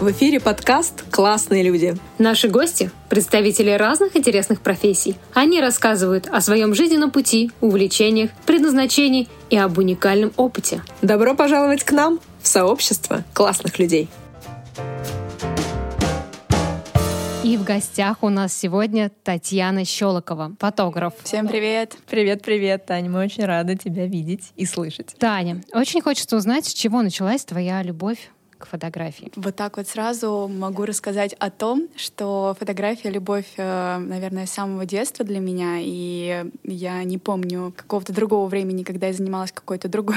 В эфире подкаст «Классные люди». Наши гости – представители разных интересных профессий. Они рассказывают о своем жизненном пути, увлечениях, предназначении и об уникальном опыте. Добро пожаловать к нам в сообщество классных людей. И в гостях у нас сегодня Татьяна Щелокова, фотограф. Всем привет! Привет-привет, Таня. Мы очень рады тебя видеть и слышать. Таня, очень хочется узнать, с чего началась твоя любовь к фотографии? Вот так вот сразу могу рассказать о том, что фотография — любовь, э, наверное, с самого детства для меня, и я не помню какого-то другого времени, когда я занималась какой-то другой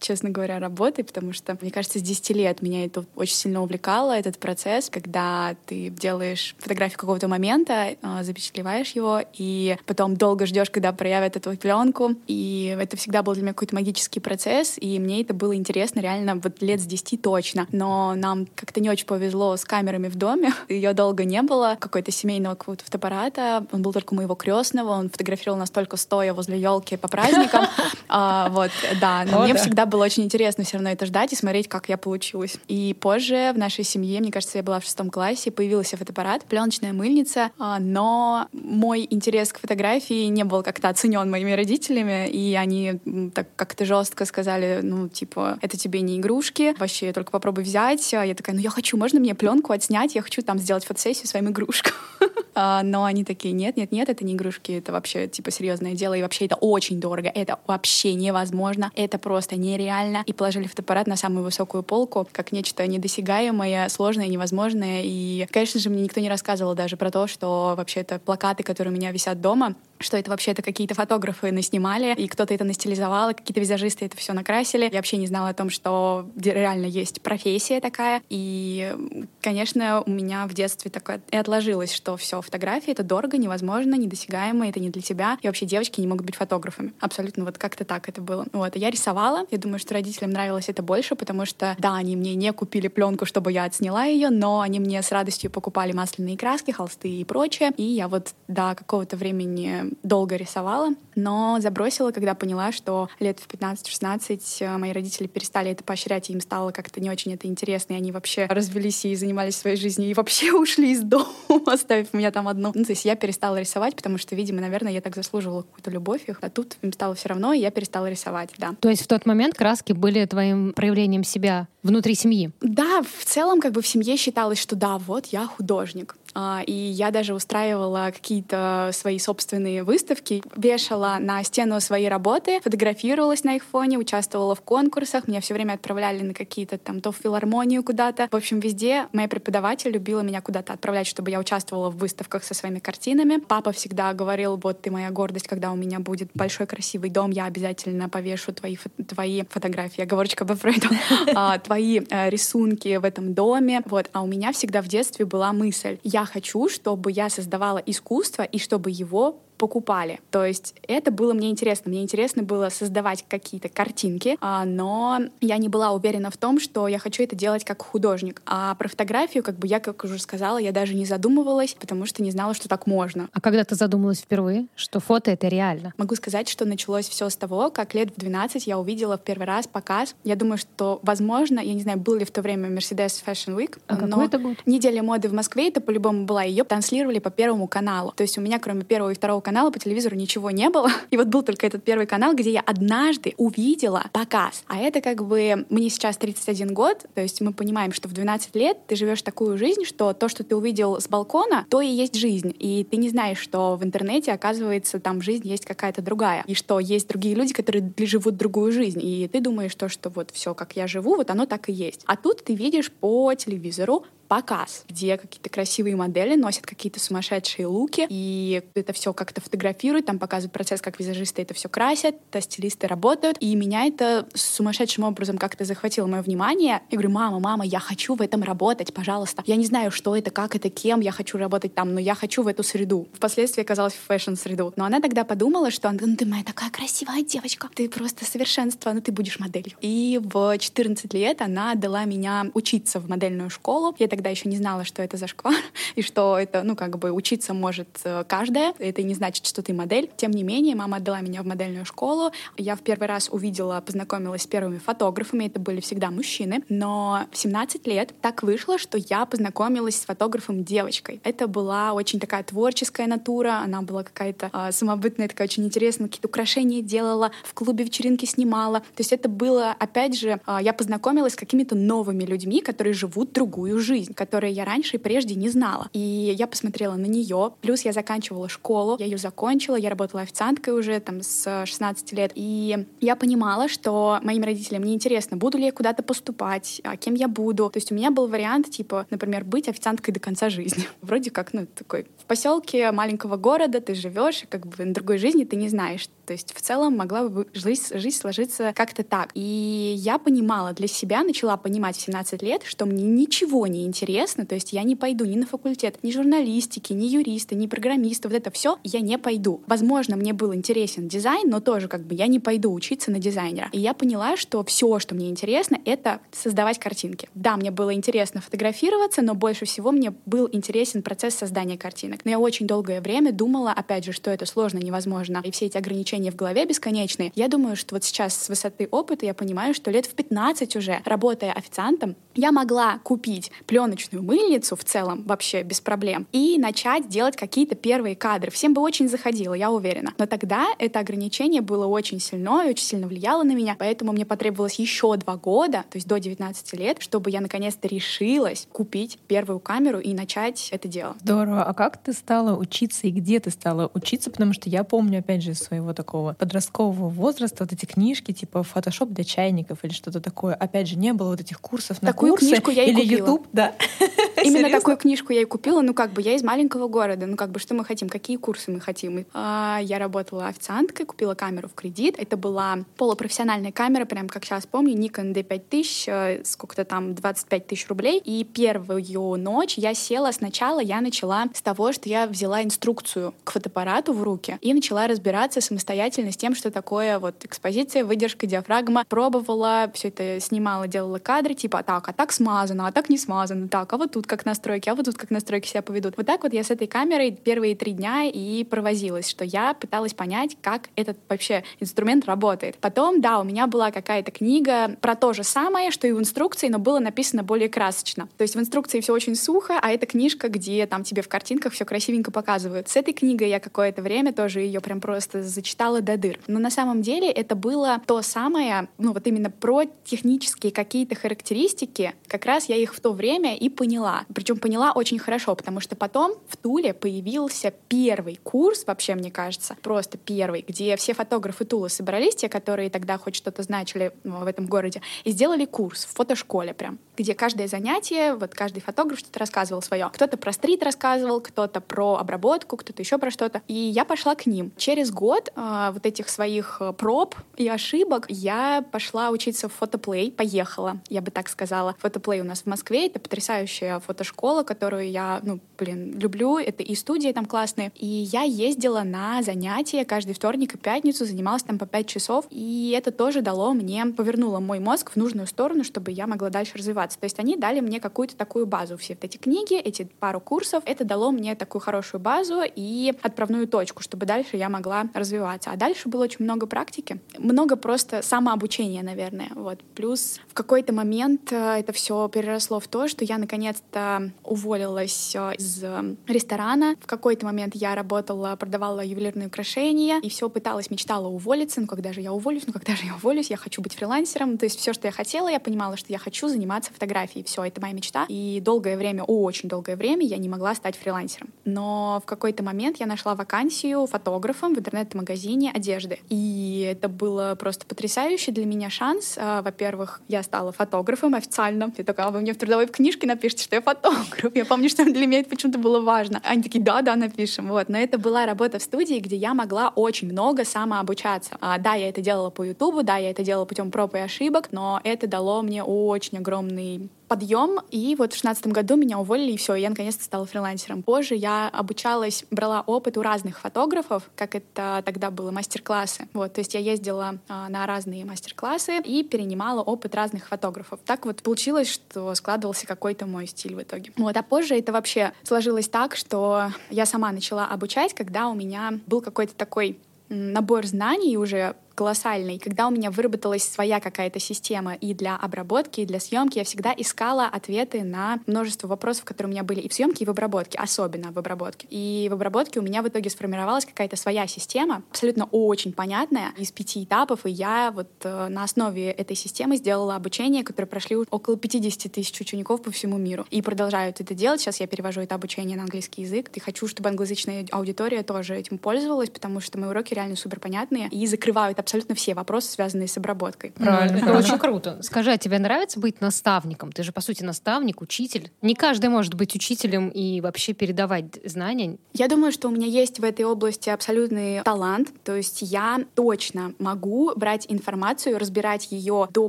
честно говоря, работой, потому что, мне кажется, с 10 лет меня это очень сильно увлекало, этот процесс, когда ты делаешь фотографию какого-то момента, а, запечатлеваешь его, и потом долго ждешь, когда проявят эту пленку. И это всегда был для меня какой-то магический процесс, и мне это было интересно реально вот лет с 10 точно. Но нам как-то не очень повезло с камерами в доме. Ее долго не было, какой-то семейного какого-то фотоаппарата. Он был только моего крестного, он фотографировал нас только стоя возле елки по праздникам. А, вот, да. Но мне всегда было очень интересно все равно это ждать и смотреть, как я получилась. И позже в нашей семье, мне кажется, я была в шестом классе, появился фотоаппарат, пленочная мыльница, а, но мой интерес к фотографии не был как-то оценен моими родителями, и они так как-то жестко сказали, ну, типа, это тебе не игрушки, вообще только попробуй взять. А я такая, ну, я хочу, можно мне пленку отснять, я хочу там сделать фотосессию своим игрушкам. А, но они такие, нет, нет, нет, это не игрушки, это вообще, типа, серьезное дело, и вообще это очень дорого, это вообще невозможно, это просто нереально. И положили фотоаппарат на самую высокую полку, как нечто недосягаемое, сложное, невозможное. И, конечно же, мне никто не рассказывал даже про то, что вообще это плакаты, которые у меня висят дома, что это вообще-то какие-то фотографы наснимали, и кто-то это настилизовал, и какие-то визажисты это все накрасили. Я вообще не знала о том, что реально есть профессия такая. И, конечно, у меня в детстве такое и отложилось, что все, фотографии — это дорого, невозможно, недосягаемо, это не для тебя. И вообще девочки не могут быть фотографами. Абсолютно вот как-то так это было. Вот. И я рисовала. Я думаю, что родителям нравилось это больше, потому что, да, они мне не купили пленку, чтобы я отсняла ее, но они мне с радостью покупали масляные краски, холсты и прочее. И я вот до какого-то времени долго рисовала, но забросила, когда поняла, что лет в 15-16 э, мои родители перестали это поощрять, и им стало как-то не очень это интересно, и они вообще развелись и занимались своей жизнью, и вообще ушли из дома, оставив меня там одну. Ну, то есть я перестала рисовать, потому что, видимо, наверное, я так заслуживала какую-то любовь их, а тут им стало все равно, и я перестала рисовать, да. То есть в тот момент краски были твоим проявлением себя внутри семьи? Да, в целом как бы в семье считалось, что да, вот я художник. А, и я даже устраивала какие-то свои собственные выставки, вешала на стену свои работы, фотографировалась на их фоне, участвовала в конкурсах, меня все время отправляли на какие-то там то в филармонию куда-то. В общем, везде моя преподаватель любила меня куда-то отправлять, чтобы я участвовала в выставках со своими картинами. Папа всегда говорил, вот ты моя гордость, когда у меня будет большой красивый дом, я обязательно повешу твои, твои фотографии, оговорочка по Фрейду, а, твои э, рисунки в этом доме. Вот. А у меня всегда в детстве была мысль, я я хочу, чтобы я создавала искусство и чтобы его покупали. То есть это было мне интересно. Мне интересно было создавать какие-то картинки, а, но я не была уверена в том, что я хочу это делать как художник. А про фотографию, как бы я, как уже сказала, я даже не задумывалась, потому что не знала, что так можно. А когда ты задумалась впервые, что фото — это реально? Могу сказать, что началось все с того, как лет в 12 я увидела в первый раз показ. Я думаю, что, возможно, я не знаю, был ли в то время Mercedes Fashion Week, а но это год? неделя моды в Москве, это по-любому была. Ее транслировали по Первому каналу. То есть у меня, кроме Первого и Второго канала по телевизору ничего не было. И вот был только этот первый канал, где я однажды увидела показ. А это как бы... Мне сейчас 31 год, то есть мы понимаем, что в 12 лет ты живешь такую жизнь, что то, что ты увидел с балкона, то и есть жизнь. И ты не знаешь, что в интернете, оказывается, там жизнь есть какая-то другая. И что есть другие люди, которые живут другую жизнь. И ты думаешь, то, что вот все, как я живу, вот оно так и есть. А тут ты видишь по телевизору показ, где какие-то красивые модели носят какие-то сумасшедшие луки, и это все как-то фотографируют, там показывают процесс, как визажисты это все красят, то стилисты работают, и меня это сумасшедшим образом как-то захватило мое внимание. Я говорю, мама, мама, я хочу в этом работать, пожалуйста. Я не знаю, что это, как это, кем я хочу работать там, но я хочу в эту среду. Впоследствии оказалась в фэшн-среду. Но она тогда подумала, что ну, ты моя такая красивая девочка, ты просто совершенство, ну ты будешь моделью. И в 14 лет она дала меня учиться в модельную школу. Я тогда тогда еще не знала, что это за шквар, и что это, ну, как бы учиться может э, каждая. Это не значит, что ты модель. Тем не менее, мама отдала меня в модельную школу. Я в первый раз увидела, познакомилась с первыми фотографами. Это были всегда мужчины. Но в 17 лет так вышло, что я познакомилась с фотографом девочкой. Это была очень такая творческая натура. Она была какая-то э, самобытная, такая очень интересная. Какие-то украшения делала, в клубе вечеринки снимала. То есть это было, опять же, э, я познакомилась с какими-то новыми людьми, которые живут другую жизнь, которые я раньше и прежде не знала. И я посмотрела на нее. Плюс я заканчивала школу. Я ее закончила. Я работала официанткой уже там с 16 лет. И я понимала, что моим родителям не интересно, буду ли я куда-то поступать, а кем я буду. То есть у меня был вариант, типа, например, быть официанткой до конца жизни. Вроде как, ну, такой, в поселке маленького города ты живешь, и как бы на другой жизни ты не знаешь. То есть в целом могла бы жизнь, жизнь сложиться как-то так. И я понимала для себя, начала понимать в 17 лет, что мне ничего не интересно, то есть я не пойду ни на факультет, ни журналистики, ни юриста, ни программиста, вот это все я не пойду. Возможно, мне был интересен дизайн, но тоже как бы я не пойду учиться на дизайнера. И я поняла, что все, что мне интересно, это создавать картинки. Да, мне было интересно фотографироваться, но больше всего мне был интересен процесс создания картинок. Но я очень долгое время думала, опять же, что это сложно, невозможно, и все эти ограничения ограничения в голове бесконечные. Я думаю, что вот сейчас с высоты опыта я понимаю, что лет в 15 уже, работая официантом, я могла купить пленочную мыльницу в целом вообще без проблем и начать делать какие-то первые кадры. Всем бы очень заходило, я уверена. Но тогда это ограничение было очень сильно и очень сильно влияло на меня, поэтому мне потребовалось еще два года, то есть до 19 лет, чтобы я наконец-то решилась купить первую камеру и начать это дело. Здорово. А как ты стала учиться и где ты стала учиться? Потому что я помню, опять же, своего такого такого подросткового возраста, вот эти книжки типа фотошоп для чайников или что-то такое. Опять же, не было вот этих курсов на Такую курсы книжку я и или купила. YouTube, да. Именно Серьезно? такую книжку я и купила. Ну, как бы я из маленького города. Ну, как бы что мы хотим? Какие курсы мы хотим? А, я работала официанткой, купила камеру в кредит. Это была полупрофессиональная камера, прям как сейчас помню, Nikon D5000, э, сколько-то там, 25 тысяч рублей. И первую ночь я села сначала, я начала с того, что я взяла инструкцию к фотоаппарату в руки и начала разбираться самостоятельно с тем, что такое вот экспозиция, выдержка, диафрагма. Пробовала, все это снимала, делала кадры, типа, так, а так смазано, а так не смазано, так, а вот тут как настройки, а вот тут как настройки себя поведут. Вот так вот я с этой камерой первые три дня и провозилась, что я пыталась понять, как этот вообще инструмент работает. Потом, да, у меня была какая-то книга про то же самое, что и в инструкции, но было написано более красочно. То есть в инструкции все очень сухо, а это книжка, где там тебе в картинках все красивенько показывают. С этой книгой я какое-то время тоже ее прям просто зачитала до дыр. Но на самом деле это было то самое, ну вот именно про технические какие-то характеристики, как раз я их в то время и поняла. Причем поняла очень хорошо, потому что потом в Туле появился первый курс, вообще, мне кажется, просто первый, где все фотографы Тулы собрались, те, которые тогда хоть что-то значили ну, в этом городе, и сделали курс в фотошколе прям, где каждое занятие, вот каждый фотограф что-то рассказывал свое. Кто-то про стрит рассказывал, кто-то про обработку, кто-то еще про что-то. И я пошла к ним. Через год э, вот этих своих э, проб и ошибок я пошла учиться в фотоплей, поехала, я бы так сказала. Фотоплей у нас в Москве, это потрясающая фотошкола, которую я, ну, блин, люблю, это и студии там классные. И я ездила на занятия каждый вторник и пятницу, занималась там по пять часов, и это тоже дало мне, повернуло мой мозг в нужную сторону, чтобы я могла дальше развиваться. То есть они дали мне какую-то такую базу. Все вот эти книги, эти пару курсов, это дало мне такую хорошую базу и отправную точку, чтобы дальше я могла развиваться. А дальше было очень много практики, много просто самообучения, наверное. Вот. Плюс в какой-то момент э, это все переросло в то, что я наконец-то уволилась э, из э, ресторана. В какой-то момент я работала, продавала ювелирные украшения и все пыталась, мечтала уволиться. Ну, когда же я уволюсь? Ну, когда же я уволюсь? Я хочу быть фрилансером. То есть все, что я хотела, я понимала, что я хочу заниматься фотографией. Все, это моя мечта. И долгое время, очень долгое время я не могла стать фрилансером. Но в какой-то момент я нашла вакансию фотографом в интернет-магазине одежды. И это было просто потрясающе для меня шанс. А, Во-первых, я стала фотографом официально. Я такая, «А вы мне в трудовой книжке напишите, что я фотограф. Я помню, что для меня это почему-то было важно. Они такие, да, да, напишем. Вот. Но это была работа в студии, где я могла очень много самообучаться. А, Да, я это делала по Ютубу, да, я это делала путем проб и ошибок, но это дало мне очень огромный определенный подъем, и вот в шестнадцатом году меня уволили, и все, я наконец-то стала фрилансером. Позже я обучалась, брала опыт у разных фотографов, как это тогда было, мастер-классы. Вот, то есть я ездила а, на разные мастер-классы и перенимала опыт разных фотографов. Так вот получилось, что складывался какой-то мой стиль в итоге. Вот, а позже это вообще сложилось так, что я сама начала обучать, когда у меня был какой-то такой набор знаний уже колоссальный. Когда у меня выработалась своя какая-то система и для обработки, и для съемки, я всегда искала ответы на множество вопросов, которые у меня были и в съемке, и в обработке, особенно в обработке. И в обработке у меня в итоге сформировалась какая-то своя система, абсолютно очень понятная, из пяти этапов, и я вот э, на основе этой системы сделала обучение, которое прошли около 50 тысяч учеников по всему миру. И продолжают это делать. Сейчас я перевожу это обучение на английский язык. И хочу, чтобы англоязычная аудитория тоже этим пользовалась, потому что мои уроки реально супер понятные и закрывают абсолютно абсолютно все вопросы, связанные с обработкой. Правильно. Это очень круто. Скажи, а тебе нравится быть наставником? Ты же, по сути, наставник, учитель. Не каждый может быть учителем и вообще передавать знания. Я думаю, что у меня есть в этой области абсолютный талант. То есть я точно могу брать информацию, разбирать ее до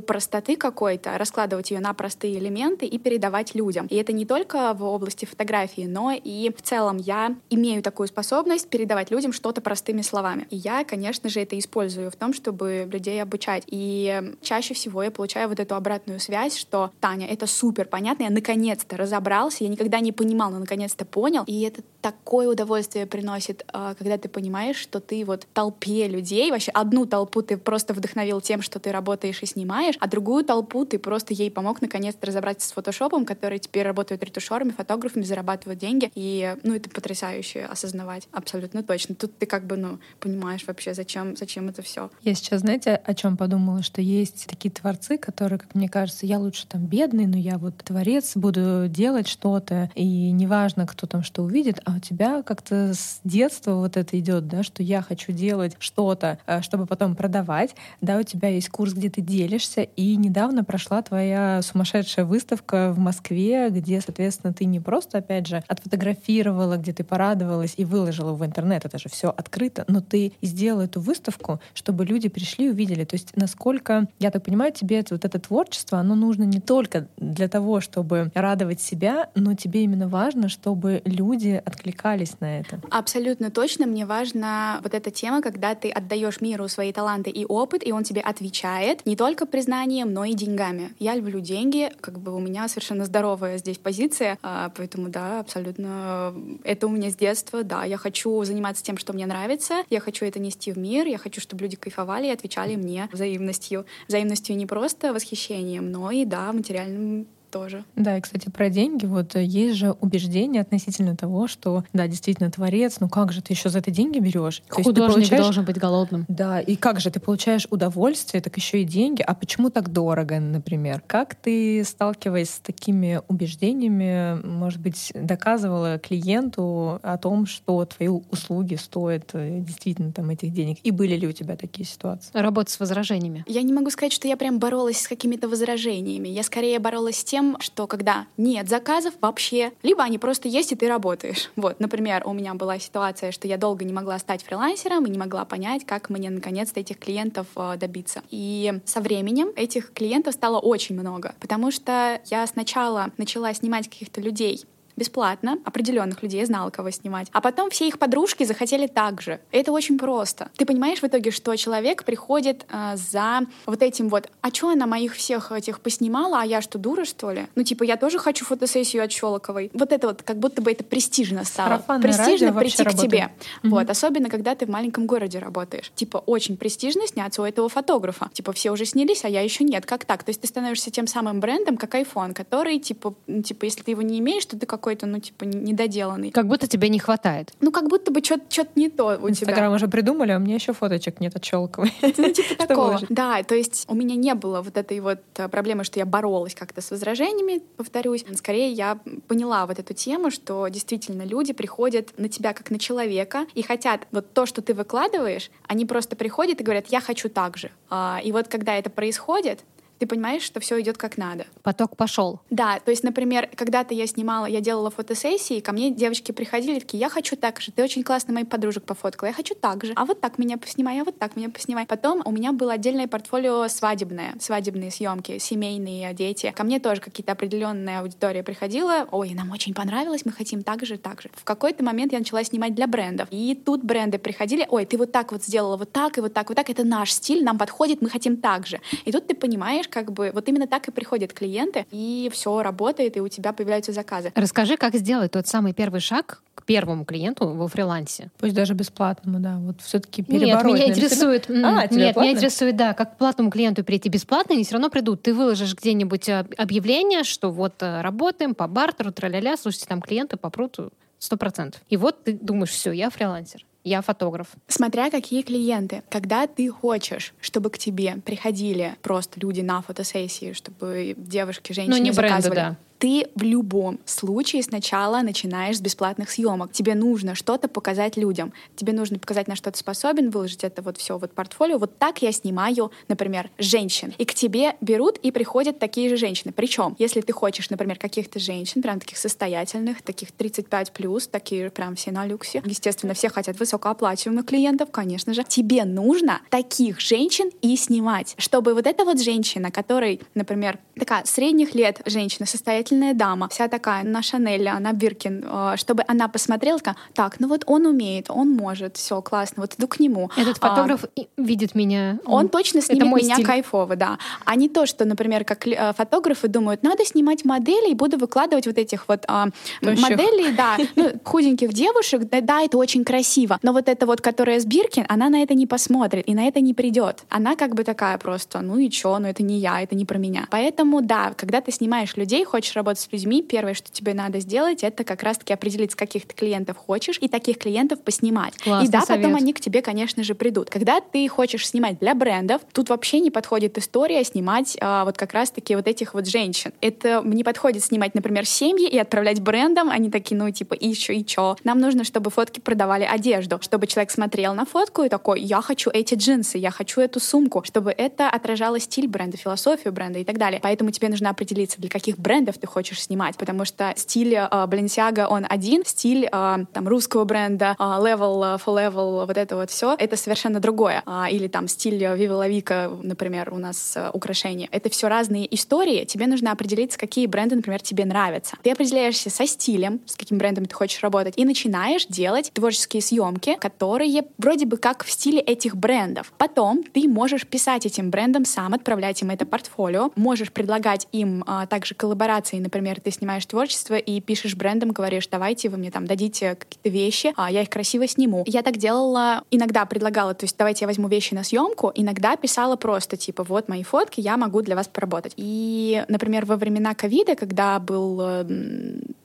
простоты какой-то, раскладывать ее на простые элементы и передавать людям. И это не только в области фотографии, но и в целом я имею такую способность передавать людям что-то простыми словами. И я, конечно же, это использую в том, чтобы людей обучать. И чаще всего я получаю вот эту обратную связь, что Таня, это супер понятно, я наконец-то разобрался, я никогда не понимал, но наконец-то понял. И это такое удовольствие приносит, а, когда ты понимаешь, что ты вот толпе людей, вообще одну толпу ты просто вдохновил тем, что ты работаешь и снимаешь, а другую толпу ты просто ей помог наконец-то разобраться с фотошопом, который теперь работают ретушерами, фотографами, зарабатывают деньги. И, ну, это потрясающе осознавать, абсолютно точно. Тут ты как бы, ну, понимаешь вообще, зачем, зачем это все. Я сейчас, знаете, о чем подумала, что есть такие творцы, которые, как мне кажется, я лучше там бедный, но я вот творец, буду делать что-то, и неважно, кто там что увидит, а у тебя как-то с детства вот это идет, да, что я хочу делать что-то, э, чтобы потом продавать, да, у тебя есть курс, где ты делишься, и недавно прошла твоя сумасшедшая выставка в Москве, где, соответственно, ты не просто, опять же, отфотографировала, где ты порадовалась и выложила в интернет, это же все открыто, но ты сделала эту выставку, чтобы люди пришли и увидели. То есть насколько, я так понимаю, тебе это, вот это творчество, оно нужно не только для того, чтобы радовать себя, но тебе именно важно, чтобы люди откликались на это. Абсолютно точно. Мне важна вот эта тема, когда ты отдаешь миру свои таланты и опыт, и он тебе отвечает не только признанием, но и деньгами. Я люблю деньги, как бы у меня совершенно здоровая здесь позиция, а, поэтому да, абсолютно это у меня с детства, да, я хочу заниматься тем, что мне нравится, я хочу это нести в мир, я хочу, чтобы люди кайфовали кайфовали и отвечали мне взаимностью. Взаимностью не просто восхищением, но и, да, материальным тоже. Да, и, кстати, про деньги. Вот э, есть же убеждение относительно того, что, да, действительно, творец, ну как же ты еще за это деньги берешь? Художник получаешь... должен быть голодным. Да, и как же ты получаешь удовольствие, так еще и деньги, а почему так дорого, например? Как ты, сталкиваясь с такими убеждениями, может быть, доказывала клиенту о том, что твои услуги стоят э, действительно там этих денег? И были ли у тебя такие ситуации? Работа с возражениями. Я не могу сказать, что я прям боролась с какими-то возражениями. Я скорее боролась с тем, тем, что когда нет заказов вообще, либо они просто есть, и ты работаешь. Вот, например, у меня была ситуация, что я долго не могла стать фрилансером и не могла понять, как мне наконец-то этих клиентов э, добиться. И со временем этих клиентов стало очень много, потому что я сначала начала снимать каких-то людей, бесплатно определенных людей, я знала, кого снимать. А потом все их подружки захотели так же. Это очень просто. Ты понимаешь в итоге, что человек приходит э, за вот этим вот, а что она моих всех этих поснимала, а я что, дура, что ли? Ну, типа, я тоже хочу фотосессию от Щелоковой. Вот это вот, как будто бы это престижно стало. Сарафанное престижно прийти к тебе. Mm-hmm. Вот, особенно, когда ты в маленьком городе работаешь. Типа, очень престижно сняться у этого фотографа. Типа, все уже снялись, а я еще нет. Как так? То есть ты становишься тем самым брендом, как iPhone, который, типа, типа, если ты его не имеешь, то ты какой-то, ну, типа, недоделанный. Как будто тебе не хватает. Ну, как будто бы что-то не то у Инстаграм тебя. уже придумали, а у меня еще фоточек нет от Щелковой. Ну, типа такого. Да, то есть у меня не было вот этой вот э, проблемы, что я боролась как-то с возражениями, повторюсь. Скорее, я поняла вот эту тему, что действительно люди приходят на тебя как на человека и хотят вот то, что ты выкладываешь, они просто приходят и говорят, я хочу так же. А, и вот когда это происходит, ты понимаешь, что все идет как надо. Поток пошел. Да, то есть, например, когда-то я снимала, я делала фотосессии, ко мне девочки приходили такие, я хочу так же, ты очень классно моих подружек пофоткала, я хочу так же, а вот так меня поснимай, а вот так меня поснимай. Потом у меня было отдельное портфолио свадебное, свадебные съемки, семейные дети. Ко мне тоже какие-то определенная аудитория приходила, ой, нам очень понравилось, мы хотим так же, так же. В какой-то момент я начала снимать для брендов, и тут бренды приходили, ой, ты вот так вот сделала, вот так и вот так, вот так, это наш стиль, нам подходит, мы хотим так же. И тут ты понимаешь, как бы, вот именно так и приходят клиенты, и все работает, и у тебя появляются заказы. Расскажи, как сделать тот самый первый шаг к первому клиенту во фрилансе. Пусть даже бесплатному, да. Вот все-таки Нет, меня интересует. А, нет, меня интересует, да, как к платному клиенту прийти бесплатно, они все равно придут. Ты выложишь где-нибудь э, объявление, что вот э, работаем по бартеру, тра-ля-ля, слушайте, там клиенты попрут сто процентов. И вот ты думаешь, все, я фрилансер я фотограф. Смотря какие клиенты. Когда ты хочешь, чтобы к тебе приходили просто люди на фотосессии, чтобы девушки, женщины ну, не бренды, заказывали. Да ты в любом случае сначала начинаешь с бесплатных съемок. Тебе нужно что-то показать людям. Тебе нужно показать, на что ты способен, выложить это вот все вот портфолио. Вот так я снимаю, например, женщин. И к тебе берут и приходят такие же женщины. Причем, если ты хочешь, например, каких-то женщин, прям таких состоятельных, таких 35 плюс, такие прям все на люксе. Естественно, все хотят высокооплачиваемых клиентов, конечно же. Тебе нужно таких женщин и снимать, чтобы вот эта вот женщина, которой, например, такая средних лет женщина, состоятельная состоятельная дама, вся такая, на Шанель, на Биркин, э, чтобы она посмотрела, так, ну вот он умеет, он может, все классно, вот иду к нему. Этот а, фотограф а, видит меня. Он, он точно снимет меня стиль. кайфово, да. А не то, что, например, как э, фотографы думают, надо снимать модели и буду выкладывать вот этих вот а, моделей, да, ну, худеньких девушек, да, да, это очень красиво, но вот эта вот, которая с Биркин, она на это не посмотрит и на это не придет. Она как бы такая просто, ну и чё, ну это не я, это не про меня. Поэтому, да, когда ты снимаешь людей, хочешь работать с людьми, первое, что тебе надо сделать, это как раз-таки определить, с каких ты клиентов хочешь, и таких клиентов поснимать. Классный и да, совет. потом они к тебе, конечно же, придут. Когда ты хочешь снимать для брендов, тут вообще не подходит история снимать а, вот как раз-таки вот этих вот женщин. Это не подходит снимать, например, семьи и отправлять брендам. Они такие, ну, типа, и еще, и чё. Нам нужно, чтобы фотки продавали одежду, чтобы человек смотрел на фотку и такой, я хочу эти джинсы, я хочу эту сумку, чтобы это отражало стиль бренда, философию бренда и так далее. Поэтому тебе нужно определиться, для каких брендов ты хочешь снимать, потому что стиль э, Balenciaga, он один, стиль э, там русского бренда, э, Level, Full Level, вот это вот все, это совершенно другое. А, или там стиль Viva La Vica, например, у нас украшения. Это все разные истории. Тебе нужно определиться, какие бренды, например, тебе нравятся. Ты определяешься со стилем, с каким брендом ты хочешь работать, и начинаешь делать творческие съемки, которые вроде бы как в стиле этих брендов. Потом ты можешь писать этим брендам сам, отправлять им это портфолио, можешь предлагать им а, также коллаборации, например, ты снимаешь творчество и пишешь брендом, говоришь, давайте вы мне там дадите какие-то вещи, а я их красиво сниму. Я так делала, иногда предлагала, то есть давайте я возьму вещи на съемку, иногда писала просто типа, вот мои фотки, я могу для вас поработать. И, например, во времена ковида, когда был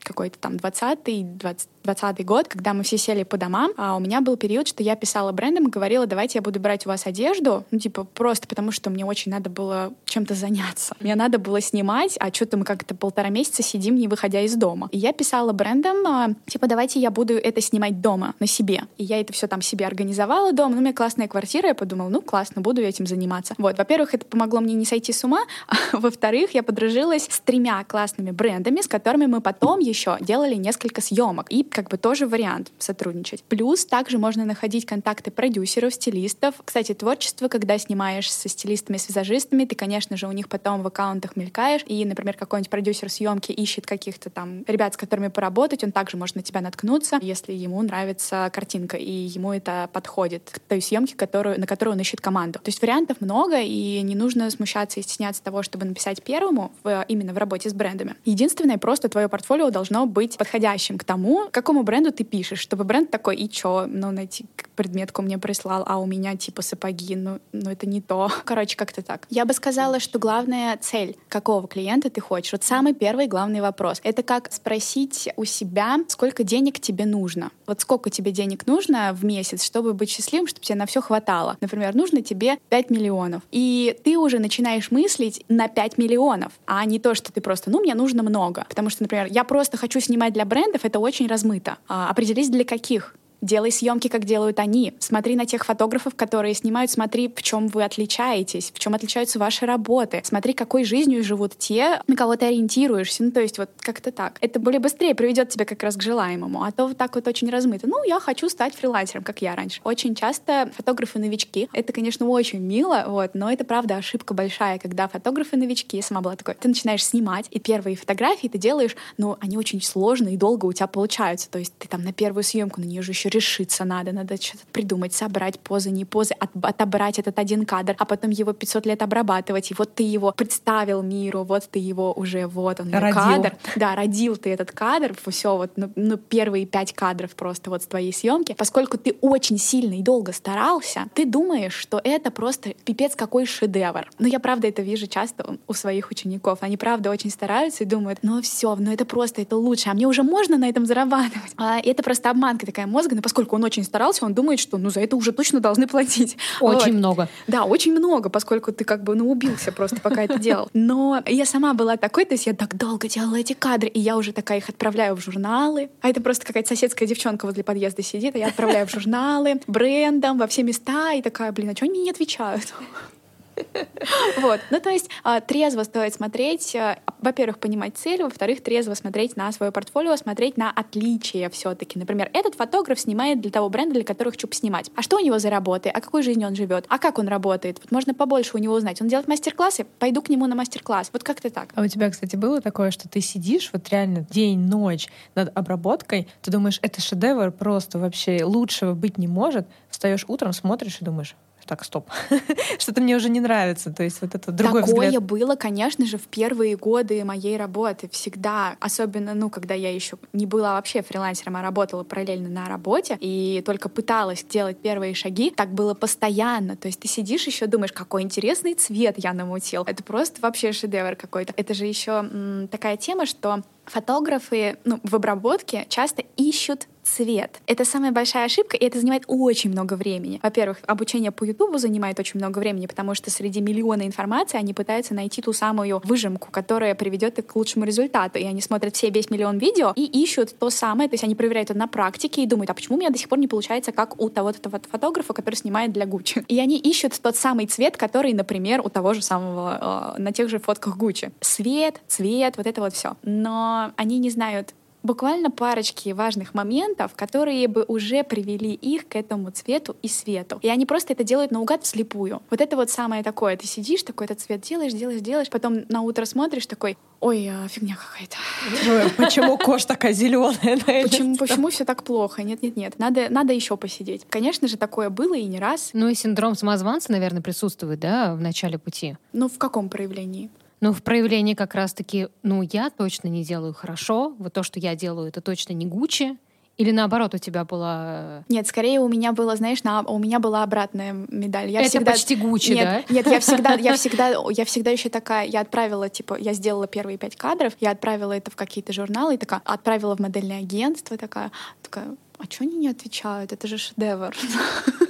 какой-то там 20-й, 20 20 год, когда мы все сели по домам, а у меня был период, что я писала брендам и говорила, давайте я буду брать у вас одежду, ну, типа, просто потому что мне очень надо было чем-то заняться. Мне надо было снимать, а что-то мы как-то полтора месяца сидим, не выходя из дома. И я писала брендам, а, типа, давайте я буду это снимать дома, на себе. И я это все там себе организовала дома. Ну, у меня классная квартира, я подумала, ну, классно, буду этим заниматься. Вот, во-первых, это помогло мне не сойти с ума, а во-вторых, я подружилась с тремя классными брендами, с которыми мы потом еще делали несколько съемок. И как бы тоже вариант сотрудничать. Плюс также можно находить контакты продюсеров, стилистов. Кстати, творчество, когда снимаешь со стилистами, с визажистами, ты, конечно же, у них потом в аккаунтах мелькаешь, и, например, какой-нибудь продюсер съемки ищет каких-то там ребят, с которыми поработать, он также может на тебя наткнуться, если ему нравится картинка, и ему это подходит к той съемке, которую, на которую он ищет команду. То есть вариантов много, и не нужно смущаться и стесняться того, чтобы написать первому в, именно в работе с брендами. Единственное, просто твое портфолио должно быть подходящим к тому, какому бренду ты пишешь, чтобы бренд такой, и чё, ну, найти предметку мне прислал, а у меня типа сапоги, ну, ну это не то. Короче, как-то так. Я бы сказала, что главная цель, какого клиента ты хочешь, вот самый первый главный вопрос, это как спросить у себя, сколько денег тебе нужно. Вот сколько тебе денег нужно в месяц, чтобы быть счастливым, чтобы тебе на все хватало. Например, нужно тебе 5 миллионов. И ты уже начинаешь мыслить на 5 миллионов, а не то, что ты просто, ну, мне нужно много. Потому что, например, я просто хочу снимать для брендов, это очень размыто. А, определись для каких делай съемки, как делают они. Смотри на тех фотографов, которые снимают, смотри, в чем вы отличаетесь, в чем отличаются ваши работы. Смотри, какой жизнью живут те, на кого ты ориентируешься. Ну, то есть вот как-то так. Это более быстрее приведет тебя как раз к желаемому. А то вот так вот очень размыто. Ну, я хочу стать фрилансером, как я раньше. Очень часто фотографы-новички, это, конечно, очень мило, вот, но это, правда, ошибка большая, когда фотографы-новички, я сама была такой, ты начинаешь снимать, и первые фотографии ты делаешь, но они очень сложные и долго у тебя получаются. То есть ты там на первую съемку, на нее же еще решиться надо, надо что-то придумать, собрать позы, не позы, от, отобрать этот один кадр, а потом его 500 лет обрабатывать. И вот ты его представил миру, вот ты его уже, вот он, родил. кадр. Да, родил ты этот кадр, все, вот ну, ну, первые пять кадров просто вот с твоей съемки. Поскольку ты очень сильно и долго старался, ты думаешь, что это просто пипец какой шедевр. Но я правда это вижу часто у своих учеников. Они правда очень стараются и думают, ну все, ну это просто, это лучше, а мне уже можно на этом зарабатывать. А, это просто обманка такая мозга, но поскольку он очень старался, он думает, что ну за это уже точно должны платить. Очень вот. много. Да, очень много, поскольку ты как бы ну убился просто, пока это делал. Но я сама была такой, то есть я так долго делала эти кадры, и я уже такая их отправляю в журналы. А это просто какая-то соседская девчонка возле подъезда сидит, а я отправляю в журналы, брендом, во все места, и такая, блин, а что они мне не отвечают? Вот. Ну, то есть а, трезво стоит смотреть, а, во-первых, понимать цель, во-вторых, трезво смотреть на свое портфолио, смотреть на отличия все таки Например, этот фотограф снимает для того бренда, для которых хочу поснимать. А что у него за работы? А какой жизнью он живет? А как он работает? Вот можно побольше у него узнать. Он делает мастер-классы? Пойду к нему на мастер-класс. Вот как-то так. А у тебя, кстати, было такое, что ты сидишь вот реально день, ночь над обработкой, ты думаешь, это шедевр просто вообще лучшего быть не может, встаешь утром, смотришь и думаешь, так, стоп, что-то мне уже не нравится. То есть вот это другой Такое взгляд. было, конечно же, в первые годы моей работы. Всегда, особенно, ну, когда я еще не была вообще фрилансером, а работала параллельно на работе и только пыталась делать первые шаги, так было постоянно. То есть ты сидишь еще думаешь, какой интересный цвет я намутил. Это просто вообще шедевр какой-то. Это же еще такая тема, что фотографы ну, в обработке часто ищут цвет. Это самая большая ошибка, и это занимает очень много времени. Во-первых, обучение по Ютубу занимает очень много времени, потому что среди миллиона информации они пытаются найти ту самую выжимку, которая приведет их к лучшему результату. И они смотрят все весь миллион видео и ищут то самое, то есть они проверяют это на практике и думают, а почему у меня до сих пор не получается, как у того этого фотографа, который снимает для Гуччи. И они ищут тот самый цвет, который, например, у того же самого, э, на тех же фотках Гуччи. Свет, цвет, вот это вот все. Но они не знают буквально парочки важных моментов, которые бы уже привели их к этому цвету и свету. И они просто это делают наугад вслепую. Вот это вот самое такое. Ты сидишь, такой этот цвет делаешь, делаешь, делаешь, потом на утро смотришь такой, ой, а, фигня какая-то. Почему кожа такая зеленая? Почему, почему все так плохо? Нет, нет, нет. Надо, надо еще посидеть. Конечно же, такое было и не раз. Ну и синдром самозванца, наверное, присутствует, да, в начале пути. Ну, в каком проявлении? Ну, в проявлении как раз-таки, ну, я точно не делаю хорошо, вот то, что я делаю, это точно не Гуччи, или наоборот у тебя была... Э, нет, скорее у меня было, знаешь, на... у меня была обратная медаль. Я Это всегда... почти Гуччи, нет, да? Нет, я всегда, я всегда, я всегда еще такая, я отправила, типа, я сделала первые пять кадров, я отправила это в какие-то журналы, и такая, отправила в модельное агентство, такая, такая, а что они не отвечают? Это же шедевр.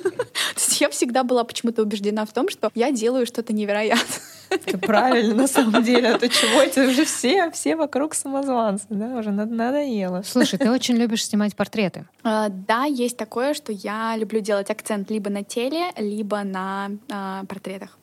Я всегда была почему-то убеждена в том, что я делаю что-то невероятное. Это правильно, на самом деле. А то чего это уже все, все вокруг самозванцы, да, уже надоело. Слушай, ты очень любишь снимать портреты. А, да, есть такое, что я люблю делать акцент либо на теле, либо на а, портретах.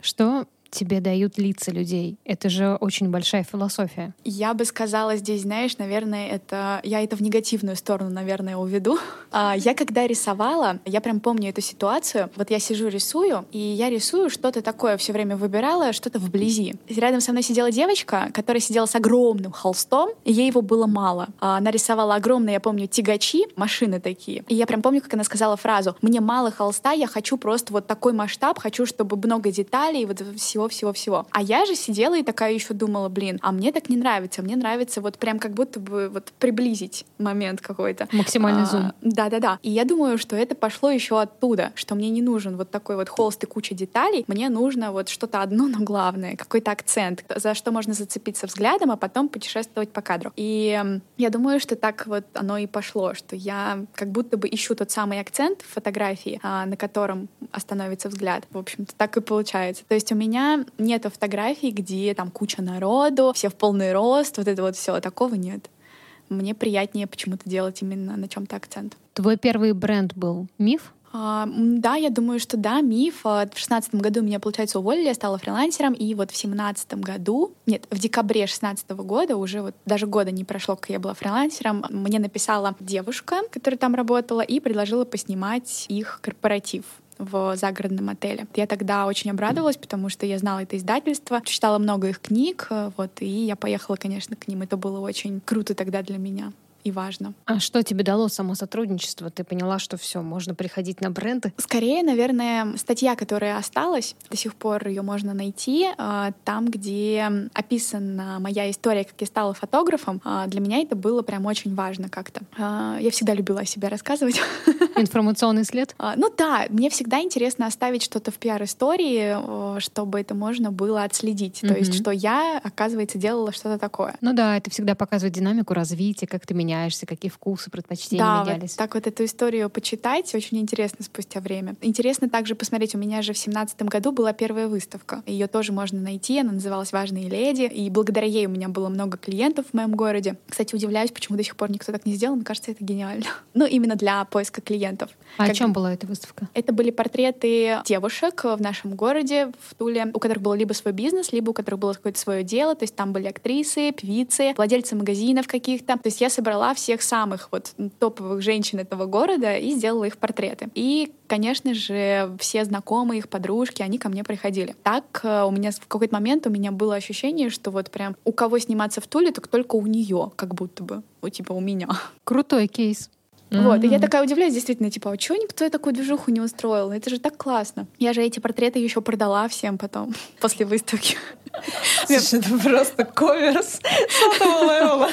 Что тебе дают лица людей. Это же очень большая философия. Я бы сказала здесь, знаешь, наверное, это я это в негативную сторону, наверное, уведу. А, я когда рисовала, я прям помню эту ситуацию. Вот я сижу рисую, и я рисую что-то такое, все время выбирала что-то вблизи. Рядом со мной сидела девочка, которая сидела с огромным холстом, и ей его было мало. А, она рисовала огромные, я помню, тягачи, машины такие. И я прям помню, как она сказала фразу: "Мне мало холста, я хочу просто вот такой масштаб, хочу, чтобы много деталей, вот все всего-всего-всего. А я же сидела и такая еще думала, блин, а мне так не нравится, мне нравится вот прям как будто бы вот приблизить момент какой-то. Максимальный а, зум. Да-да-да. И я думаю, что это пошло еще оттуда, что мне не нужен вот такой вот холст и куча деталей, мне нужно вот что-то одно, но главное, какой-то акцент, за что можно зацепиться взглядом, а потом путешествовать по кадру. И я думаю, что так вот оно и пошло, что я как будто бы ищу тот самый акцент в фотографии, а, на котором остановится взгляд. В общем-то, так и получается. То есть у меня нету фотографий, где там куча народу, все в полный рост, вот это вот все, такого нет. мне приятнее почему-то делать именно на чем-то акцент. Твой первый бренд был «Миф»? А, да, я думаю, что да, миф. А, в шестнадцатом году меня, получается, уволили, я стала фрилансером, и вот в семнадцатом году, нет, в декабре шестнадцатого года, уже вот даже года не прошло, как я была фрилансером, мне написала девушка, которая там работала, и предложила поснимать их корпоратив в загородном отеле. Я тогда очень обрадовалась, потому что я знала это издательство, читала много их книг, э, вот, и я поехала, конечно, к ним. Это было очень круто тогда для меня и важно. А что тебе дало само сотрудничество? Ты поняла, что все, можно приходить на бренды? Скорее, наверное, статья, которая осталась, до сих пор ее можно найти, а, там, где описана моя история, как я стала фотографом. А, для меня это было прям очень важно как-то. А, я всегда любила о себе рассказывать. Информационный след? Ну да, мне всегда интересно оставить что-то в пиар-истории, чтобы это можно было отследить. То есть, что я, оказывается, делала что-то такое. Ну да, это всегда показывает динамику развития, как ты меняешь меняешься, какие вкусы, предпочтения да, менялись. Вот так вот эту историю почитать очень интересно спустя время. Интересно также посмотреть, у меня же в семнадцатом году была первая выставка. Ее тоже можно найти, она называлась «Важные леди», и благодаря ей у меня было много клиентов в моем городе. Кстати, удивляюсь, почему до сих пор никто так не сделал, мне кажется, это гениально. Ну, именно для поиска клиентов. А как... о чем была эта выставка? Это были портреты девушек в нашем городе, в Туле, у которых был либо свой бизнес, либо у которых было какое-то свое дело, то есть там были актрисы, певицы, владельцы магазинов каких-то. То есть я собрала собрала всех самых вот топовых женщин этого города и сделала их портреты. И, конечно же, все знакомые, их подружки, они ко мне приходили. Так э, у меня в какой-то момент у меня было ощущение, что вот прям у кого сниматься в Туле, так только у нее, как будто бы. Вот типа у меня. Крутой кейс. Mm-hmm. Вот, и я такая удивляюсь, действительно, типа, а чего никто такую движуху не устроил? Это же так классно. Я же эти портреты еще продала всем потом, после выставки. Слушай, это просто коверс сотового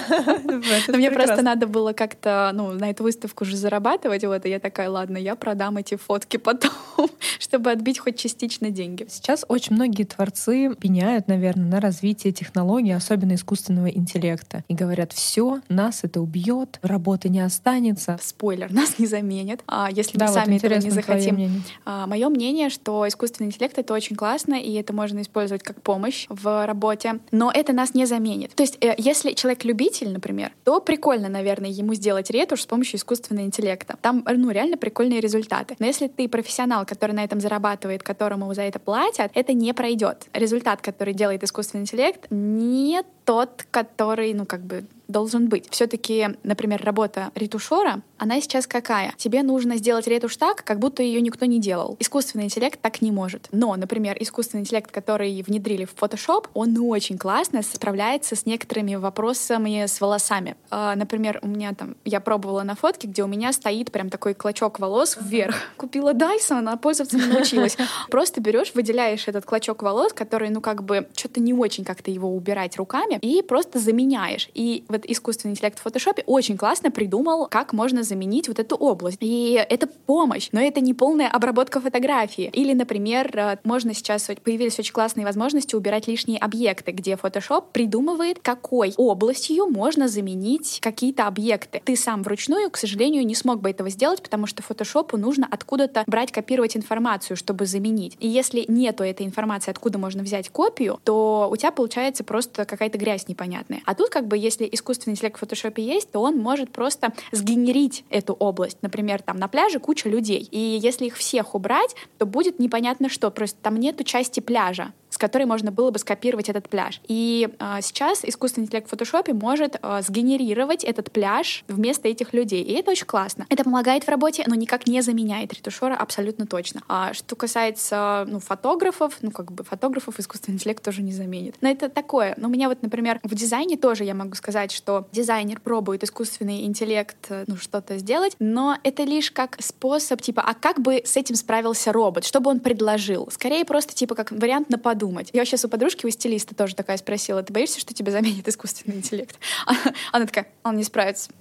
Но мне просто надо было как-то, ну, на эту выставку же зарабатывать, вот, и я такая, ладно, я продам эти фотки потом, чтобы отбить хоть частично деньги. Сейчас очень многие творцы пеняют, наверное, на развитие технологий, особенно искусственного интеллекта, и говорят, все, нас это убьет, работы не останется. Спойлер, нас не заменит, а если мы сами этого не захотим. А, Мое мнение, что искусственный интеллект — это очень классно, и это можно использовать как помощь в работе, но это нас не заменит. То есть, э, если человек любитель, например, то прикольно, наверное, ему сделать ретушь с помощью искусственного интеллекта. Там, ну, реально прикольные результаты. Но если ты профессионал, который на этом зарабатывает, которому за это платят, это не пройдет. Результат, который делает искусственный интеллект, не тот, который, ну, как бы должен быть. Все-таки, например, работа ретушера, она сейчас какая? Тебе нужно сделать ретушь так, как будто ее никто не делал. Искусственный интеллект так не может. Но, например, искусственный интеллект, который внедрили в Photoshop, он очень классно справляется с некоторыми вопросами с волосами. А, например, у меня там, я пробовала на фотке, где у меня стоит прям такой клочок волос вверх. Купила Dyson, а пользоваться не научилась. Просто берешь, выделяешь этот клочок волос, который, ну, как бы, что-то не очень как-то его убирать руками, и просто заменяешь. И вот искусственный интеллект в фотошопе очень классно придумал, как можно заменить вот эту область. И это помощь, но это не полная обработка фотографии. Или, например, э, можно сейчас появились очень классные возможности убирать лишние объекты, где Photoshop придумывает, какой областью можно заменить какие-то объекты. Ты сам вручную, к сожалению, не смог бы этого сделать, потому что Photoshop нужно откуда-то брать, копировать информацию, чтобы заменить. И если нету этой информации, откуда можно взять копию, то у тебя получается просто какая-то грязь непонятная. А тут как бы если искусственный интеллект в фотошопе есть, то он может просто сгенерить эту область. Например, там на пляже куча людей. И если их всех убрать, то будет непонятно что. Просто там нету части пляжа с которой можно было бы скопировать этот пляж. И э, сейчас искусственный интеллект в фотошопе может э, сгенерировать этот пляж вместо этих людей. И это очень классно. Это помогает в работе, но никак не заменяет ретушера абсолютно точно. А что касается ну, фотографов, ну как бы фотографов искусственный интеллект тоже не заменит. Но это такое. Но у меня вот, например, в дизайне тоже я могу сказать, что дизайнер пробует искусственный интеллект э, ну что-то сделать, но это лишь как способ, типа, а как бы с этим справился робот? Что бы он предложил? Скорее просто типа как вариант на подумать думать. Я сейчас у подружки, у стилиста тоже такая спросила, ты боишься, что тебя заменит искусственный интеллект? Она такая, он не справится.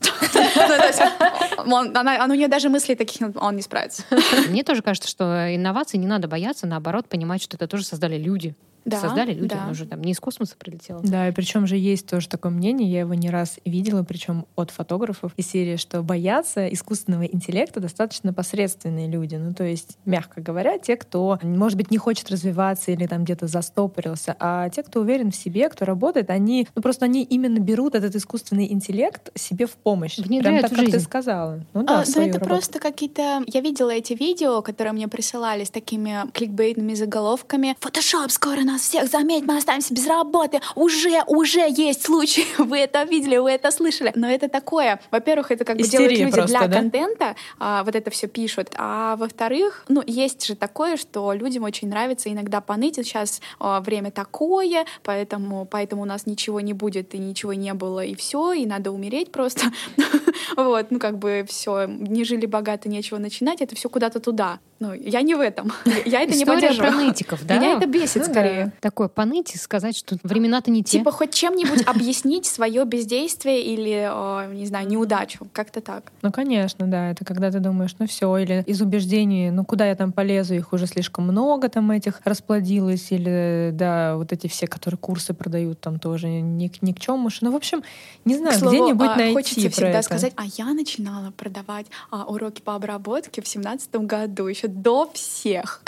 Ну, она, у нее даже мысли таких, он не справится. Мне тоже кажется, что инноваций не надо бояться, наоборот, понимать, что это тоже создали люди. Да, создали люди, да. он уже там не из космоса прилетел. Да, и причем же есть тоже такое мнение, я его не раз видела, причем от фотографов из серии, что боятся искусственного интеллекта достаточно посредственные люди. Ну, то есть, мягко говоря, те, кто, может быть, не хочет развиваться или там где-то застопорился, а те, кто уверен в себе, кто работает, они, ну, просто они именно берут этот искусственный интеллект себе в помощь. Внедряют Прям так, в жизнь. как ты сказала. Ну да, а, ну это работу. просто какие-то... Я видела эти видео, которые мне присылали с такими кликбейтными заголовками. Фотошоп скоро нас всех заметит, мы останемся без работы. Уже, уже есть случай. Вы это видели, вы это слышали. Но это такое. Во-первых, это как бы делают люди просто, для да? контента, а, вот это все пишут. А во-вторых, ну, есть же такое, что людям очень нравится иногда поныть. Сейчас а, время такое, поэтому, поэтому у нас ничего не будет и ничего не было, и все, и надо умереть просто. вот, ну, как бы все, не жили богато, нечего начинать, это все куда-то туда. Ну, я не в этом. Я это не поддерживаю. про нытиков, да? Меня это бесит ну, скорее. Да. Такое поныть и сказать, что времена-то не те. Типа хоть чем-нибудь объяснить свое бездействие или, не знаю, неудачу. Как-то так. Ну, конечно, да. Это когда ты думаешь, ну все, или из убеждений, ну куда я там полезу, их уже слишком много там этих расплодилось, или, да, вот эти все, которые курсы продают, там тоже ни, ни к чему. Ну, в общем, не знаю, где-нибудь а, найти Хочется всегда это. сказать, а я начинала продавать а, уроки по обработке в семнадцатом году, еще до всех.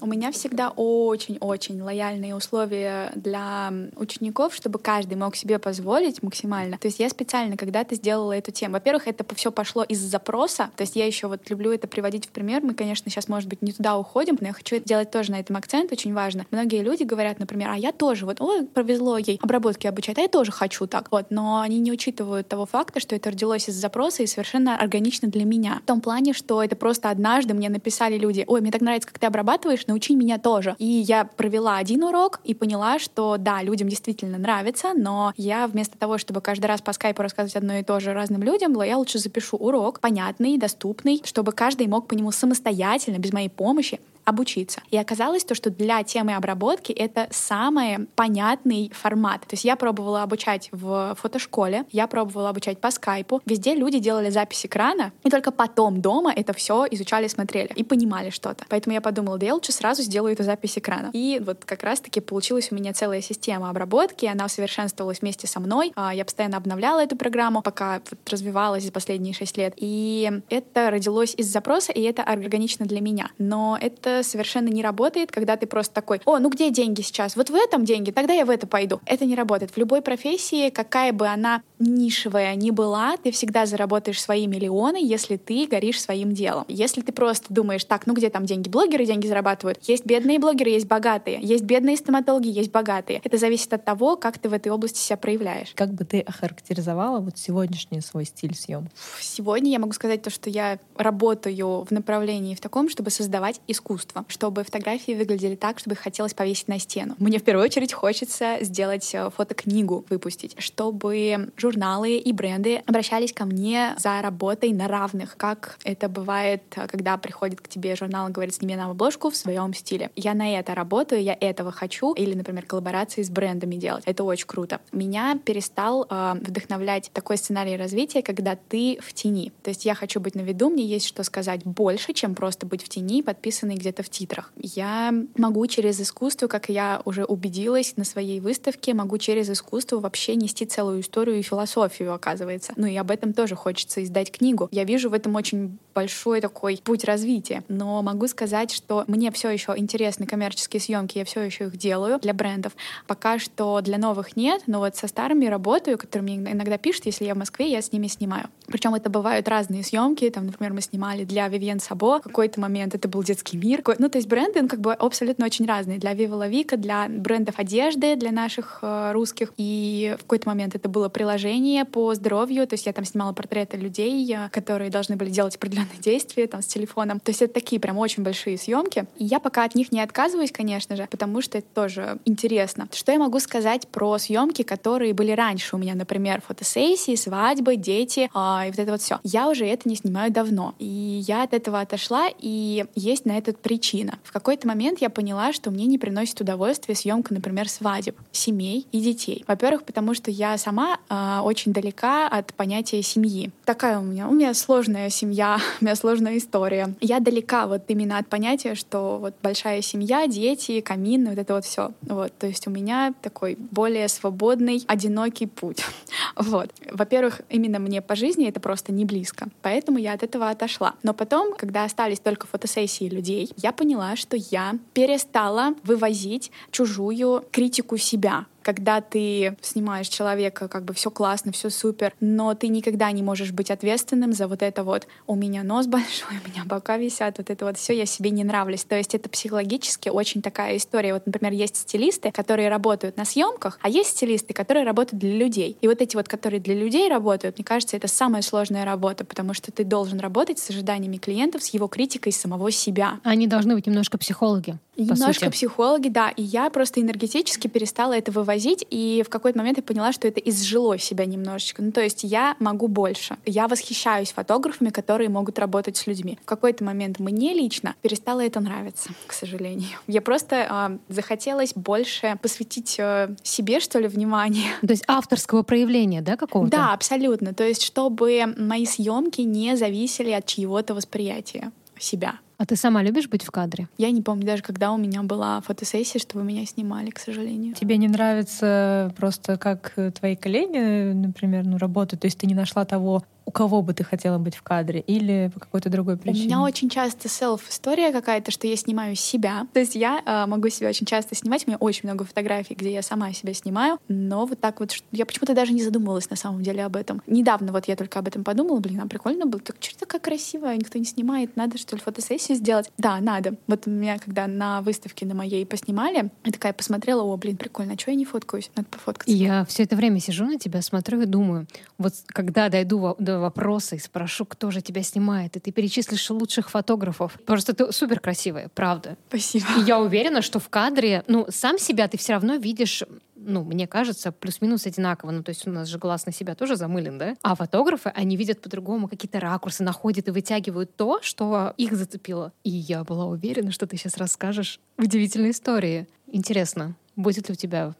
У меня всегда очень-очень лояльные условия для учеников, чтобы каждый мог себе позволить максимально. То есть я специально когда-то сделала эту тему. Во-первых, это все пошло из запроса. То есть я еще вот люблю это приводить в пример. Мы, конечно, сейчас, может быть, не туда уходим, но я хочу делать тоже на этом акцент, очень важно. Многие люди говорят, например, а я тоже вот, ой, повезло ей обработки обучать, а я тоже хочу так. Вот, но они не учитывают того факта, что это родилось из запроса и совершенно органично для меня. В том плане, что это просто однажды мне написали люди, ой, мне так нравится, как ты обрабатываешь, научи меня тоже. И я провела один урок и поняла, что да, людям действительно нравится, но я вместо того, чтобы каждый раз по скайпу рассказывать одно и то же разным людям, я лучше запишу урок понятный, доступный, чтобы каждый мог по нему самостоятельно, без моей помощи, обучиться. И оказалось то, что для темы обработки это самый понятный формат. То есть я пробовала обучать в фотошколе, я пробовала обучать по скайпу. Везде люди делали запись экрана, и только потом дома это все изучали, смотрели и понимали что-то. Поэтому я подумала, да я лучше сразу сделаю эту запись экрана. И вот как раз-таки получилась у меня целая система обработки, она усовершенствовалась вместе со мной. А, я постоянно обновляла эту программу, пока развивалась за последние шесть лет. И это родилось из запроса, и это органично для меня. Но это совершенно не работает, когда ты просто такой, о, ну где деньги сейчас? Вот в этом деньги, тогда я в это пойду. Это не работает. В любой профессии, какая бы она нишевая ни была, ты всегда заработаешь свои миллионы, если ты горишь своим делом. Если ты просто думаешь, так, ну где там деньги? Блогеры деньги зарабатывают. Есть бедные блогеры, есть богатые. Есть бедные стоматологи, есть богатые. Это зависит от того, как ты в этой области себя проявляешь. Как бы ты охарактеризовала вот сегодняшний свой стиль съемки? Сегодня я могу сказать то, что я работаю в направлении в таком, чтобы создавать искусство чтобы фотографии выглядели так, чтобы их хотелось повесить на стену. Мне в первую очередь хочется сделать э, фотокнигу, выпустить, чтобы журналы и бренды обращались ко мне за работой на равных, как это бывает, э, когда приходит к тебе журнал и говорит, сними нам обложку в своем стиле. Я на это работаю, я этого хочу. Или, например, коллаборации с брендами делать. Это очень круто. Меня перестал э, вдохновлять такой сценарий развития, когда ты в тени. То есть я хочу быть на виду, мне есть что сказать больше, чем просто быть в тени, подписанный где-то в титрах. Я могу через искусство, как я уже убедилась на своей выставке, могу через искусство вообще нести целую историю и философию, оказывается. Ну и об этом тоже хочется издать книгу. Я вижу в этом очень большой такой путь развития. Но могу сказать, что мне все еще интересны коммерческие съемки, я все еще их делаю для брендов. Пока что для новых нет, но вот со старыми работаю, которые мне иногда пишут, если я в Москве, я с ними снимаю. Причем это бывают разные съемки. Там, например, мы снимали для Вивьен Сабо. В какой-то момент это был детский мир. Ну, то есть бренды, он как бы абсолютно очень разные. Для La Vika, для брендов одежды, для наших э, русских. И в какой-то момент это было приложение по здоровью. То есть я там снимала портреты людей, э, которые должны были делать определенные действия там с телефоном. То есть это такие прям очень большие съемки. И я пока от них не отказываюсь, конечно же, потому что это тоже интересно. Что я могу сказать про съемки, которые были раньше у меня, например, фотосессии, свадьбы, дети, э, и вот это вот все. Я уже это не снимаю давно. И я от этого отошла, и есть на этот причина. В какой-то момент я поняла, что мне не приносит удовольствия съемка, например, свадеб, семей и детей. Во-первых, потому что я сама э, очень далека от понятия семьи. Такая у меня, у меня сложная семья, у меня сложная история. Я далека вот именно от понятия, что вот большая семья, дети, камин, вот это вот все. Вот, то есть у меня такой более свободный, одинокий путь. Вот. Во-первых, именно мне по жизни это просто не близко, поэтому я от этого отошла. Но потом, когда остались только фотосессии людей, я поняла, что я перестала вывозить чужую критику себя когда ты снимаешь человека, как бы все классно, все супер, но ты никогда не можешь быть ответственным за вот это вот у меня нос большой, у меня бока висят, вот это вот все я себе не нравлюсь. То есть это психологически очень такая история. Вот, например, есть стилисты, которые работают на съемках, а есть стилисты, которые работают для людей. И вот эти вот, которые для людей работают, мне кажется, это самая сложная работа, потому что ты должен работать с ожиданиями клиентов, с его критикой самого себя. Они должны быть немножко психологи. Немножко психологи, да. И я просто энергетически перестала это выводить возить, и в какой-то момент я поняла, что это изжило себя немножечко. Ну, то есть я могу больше. Я восхищаюсь фотографами, которые могут работать с людьми. В какой-то момент мне лично перестало это нравиться, к сожалению. Я просто э, захотелось больше посвятить э, себе, что ли, внимание. То есть авторского проявления, да, какого-то? Да, абсолютно. То есть чтобы мои съемки не зависели от чьего-то восприятия себя. А ты сама любишь быть в кадре? Я не помню даже, когда у меня была фотосессия, чтобы меня снимали, к сожалению. Тебе не нравится просто, как твои коллеги, например, ну, работают? То есть ты не нашла того у кого бы ты хотела быть в кадре или по какой-то другой причине? У меня очень часто селф-история какая-то, что я снимаю себя. То есть я э, могу себя очень часто снимать. У меня очень много фотографий, где я сама себя снимаю. Но вот так вот, я почему-то даже не задумывалась на самом деле об этом. Недавно вот я только об этом подумала. Блин, а прикольно было. Так что такая красивая, никто не снимает. Надо, что ли, фотосессию сделать? Да, надо. Вот меня, когда на выставке на моей поснимали, я такая посмотрела, о, блин, прикольно, а что я не фоткаюсь? Надо пофоткаться. Я все это время сижу на тебя, смотрю и думаю, вот когда дойду до вопроса и спрошу, кто же тебя снимает, и ты перечислишь лучших фотографов. Просто ты супер красивая, правда. Спасибо. И я уверена, что в кадре, ну, сам себя ты все равно видишь ну, мне кажется, плюс-минус одинаково. Ну, то есть у нас же глаз на себя тоже замылен, да? А фотографы, они видят по-другому какие-то ракурсы, находят и вытягивают то, что их зацепило. И я была уверена, что ты сейчас расскажешь удивительные истории. Интересно, будет ли у тебя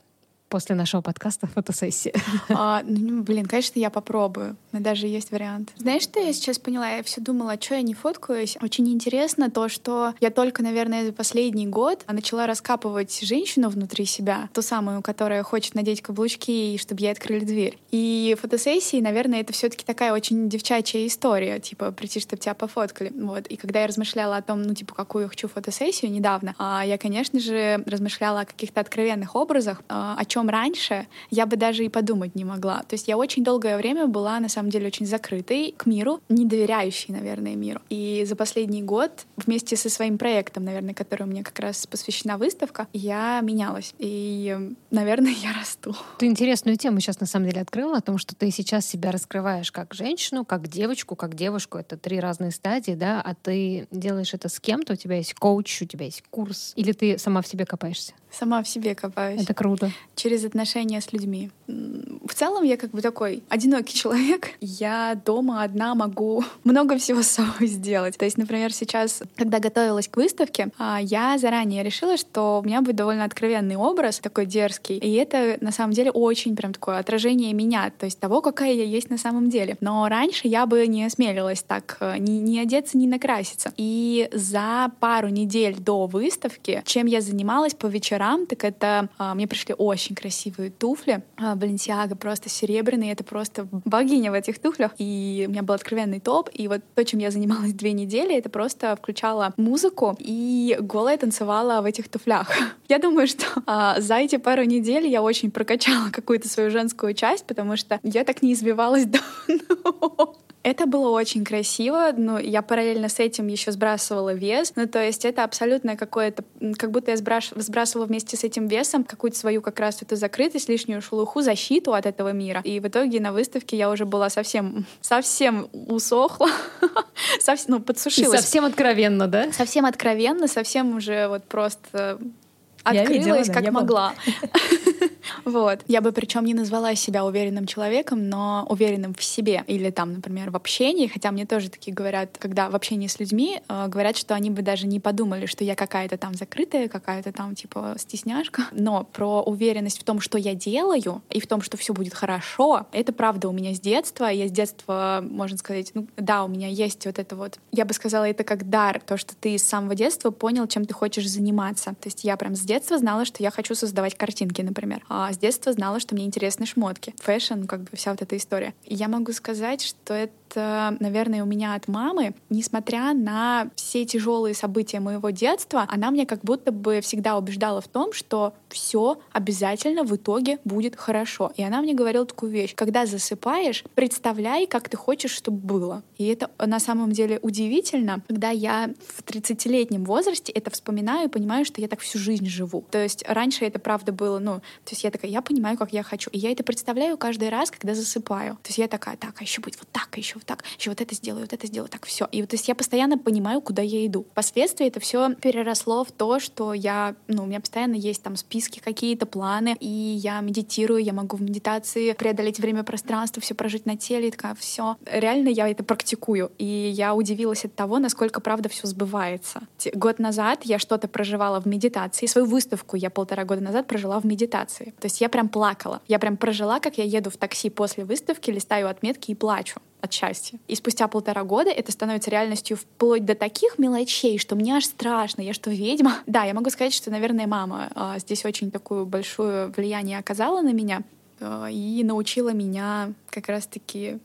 после нашего подкаста фотосессия? А, ну, блин, конечно, я попробую. Но даже есть вариант. Знаешь, что я сейчас поняла? Я все думала, что я не фоткаюсь. Очень интересно то, что я только, наверное, за последний год начала раскапывать женщину внутри себя, ту самую, которая хочет надеть каблучки, чтобы ей открыли дверь. И фотосессии, наверное, это все таки такая очень девчачья история, типа, прийти, чтобы тебя пофоткали. Вот. И когда я размышляла о том, ну, типа, какую я хочу фотосессию недавно, а я, конечно же, размышляла о каких-то откровенных образах, а, о чем чем раньше, я бы даже и подумать не могла. То есть я очень долгое время была, на самом деле, очень закрытой к миру, не доверяющей, наверное, миру. И за последний год вместе со своим проектом, наверное, который меня как раз посвящена выставка, я менялась. И, наверное, я расту. Ты интересную тему сейчас, на самом деле, открыла о том, что ты сейчас себя раскрываешь как женщину, как девочку, как девушку. Это три разные стадии, да, а ты делаешь это с кем-то, у тебя есть коуч, у тебя есть курс, или ты сама в себе копаешься? Сама в себе копаюсь. Это круто. Через отношения с людьми. В целом я как бы такой одинокий человек. Я дома одна могу много всего с собой сделать. То есть, например, сейчас, когда готовилась к выставке, а, я заранее решила, что у меня будет довольно откровенный образ, такой дерзкий. И это на самом деле очень прям такое отражение меня, то есть того, какая я есть на самом деле. Но раньше я бы не осмелилась так э, ни, ни одеться, ни накраситься. И за пару недель до выставки, чем я занималась по вечерам, вечерам, так это а, мне пришли очень красивые туфли. Баленсиага просто серебряные, это просто богиня в этих туфлях. И у меня был откровенный топ. И вот то, чем я занималась две недели, это просто включала музыку и голая танцевала в этих туфлях. Я думаю, что а, за эти пару недель я очень прокачала какую-то свою женскую часть, потому что я так не избивалась давно. Это было очень красиво, но я параллельно с этим еще сбрасывала вес. Ну, то есть это абсолютно какое-то, как будто я сбрасывала вместе с этим весом какую-то свою как раз эту закрытость, лишнюю шелуху, защиту от этого мира. И в итоге на выставке я уже была совсем, совсем усохла, совсем, ну, подсушилась. И совсем откровенно, да? Совсем откровенно, совсем уже вот просто открылась, видела, да, как могла. Вот. Я бы причем не назвала себя уверенным человеком, но уверенным в себе. Или там, например, в общении. Хотя мне тоже такие говорят, когда в общении с людьми, э, говорят, что они бы даже не подумали, что я какая-то там закрытая, какая-то там типа стесняшка. Но про уверенность в том, что я делаю, и в том, что все будет хорошо, это правда у меня с детства. Я с детства, можно сказать, ну да, у меня есть вот это вот, я бы сказала, это как дар, то, что ты с самого детства понял, чем ты хочешь заниматься. То есть я прям с детства знала, что я хочу создавать картинки, например. А с детства знала, что мне интересны шмотки. Fashion, как бы вся вот эта история. И я могу сказать, что это наверное, у меня от мамы, несмотря на все тяжелые события моего детства, она мне как будто бы всегда убеждала в том, что все обязательно в итоге будет хорошо. И она мне говорила такую вещь. Когда засыпаешь, представляй, как ты хочешь, чтобы было. И это на самом деле удивительно, когда я в 30-летнем возрасте это вспоминаю и понимаю, что я так всю жизнь живу. То есть раньше это правда было, ну, то есть я такая, я понимаю, как я хочу. И я это представляю каждый раз, когда засыпаю. То есть я такая, так, а еще будет вот так, а еще так, еще вот это сделаю, вот это сделаю, так все. И вот, то есть я постоянно понимаю, куда я иду. Впоследствии это все переросло в то, что я, ну, у меня постоянно есть там списки какие-то, планы, и я медитирую, я могу в медитации преодолеть время пространство, все прожить на теле, и такая, все. Реально я это практикую. И я удивилась от того, насколько правда все сбывается. Год назад я что-то проживала в медитации. Свою выставку я полтора года назад прожила в медитации. То есть я прям плакала. Я прям прожила, как я еду в такси после выставки, листаю отметки и плачу от счастья. И спустя полтора года это становится реальностью вплоть до таких мелочей, что мне аж страшно, я что, ведьма? Да, я могу сказать, что, наверное, мама э, здесь очень такое большое влияние оказала на меня э, и научила меня как раз-таки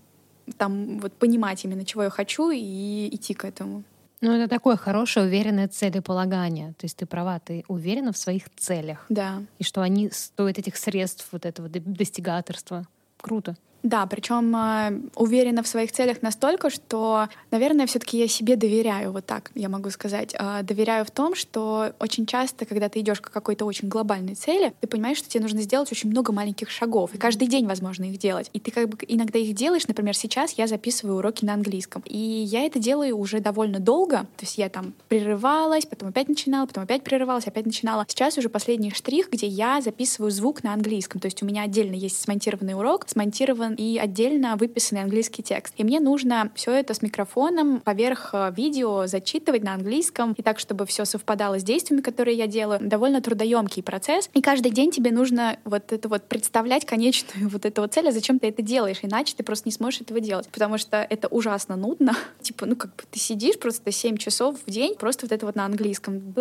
там вот понимать именно, чего я хочу, и идти к этому. Ну, это такое хорошее, уверенное целеполагание. То есть ты права, ты уверена в своих целях. Да. И что они стоят этих средств вот этого достигаторства. Круто. Да, причем э, уверена в своих целях настолько, что, наверное, все-таки я себе доверяю, вот так я могу сказать. Э, доверяю в том, что очень часто, когда ты идешь к какой-то очень глобальной цели, ты понимаешь, что тебе нужно сделать очень много маленьких шагов, и каждый день возможно их делать. И ты как бы иногда их делаешь, например, сейчас я записываю уроки на английском, и я это делаю уже довольно долго, то есть я там прерывалась, потом опять начинала, потом опять прерывалась, опять начинала. Сейчас уже последний штрих, где я записываю звук на английском, то есть у меня отдельно есть смонтированный урок, смонтирован и отдельно выписанный английский текст. И мне нужно все это с микрофоном поверх э, видео зачитывать на английском, и так, чтобы все совпадало с действиями, которые я делаю. Довольно трудоемкий процесс. И каждый день тебе нужно вот это вот представлять конечную вот эту вот цель, а зачем ты это делаешь, иначе ты просто не сможешь этого делать, потому что это ужасно нудно. типа, ну как бы ты сидишь просто 7 часов в день, просто вот это вот на английском.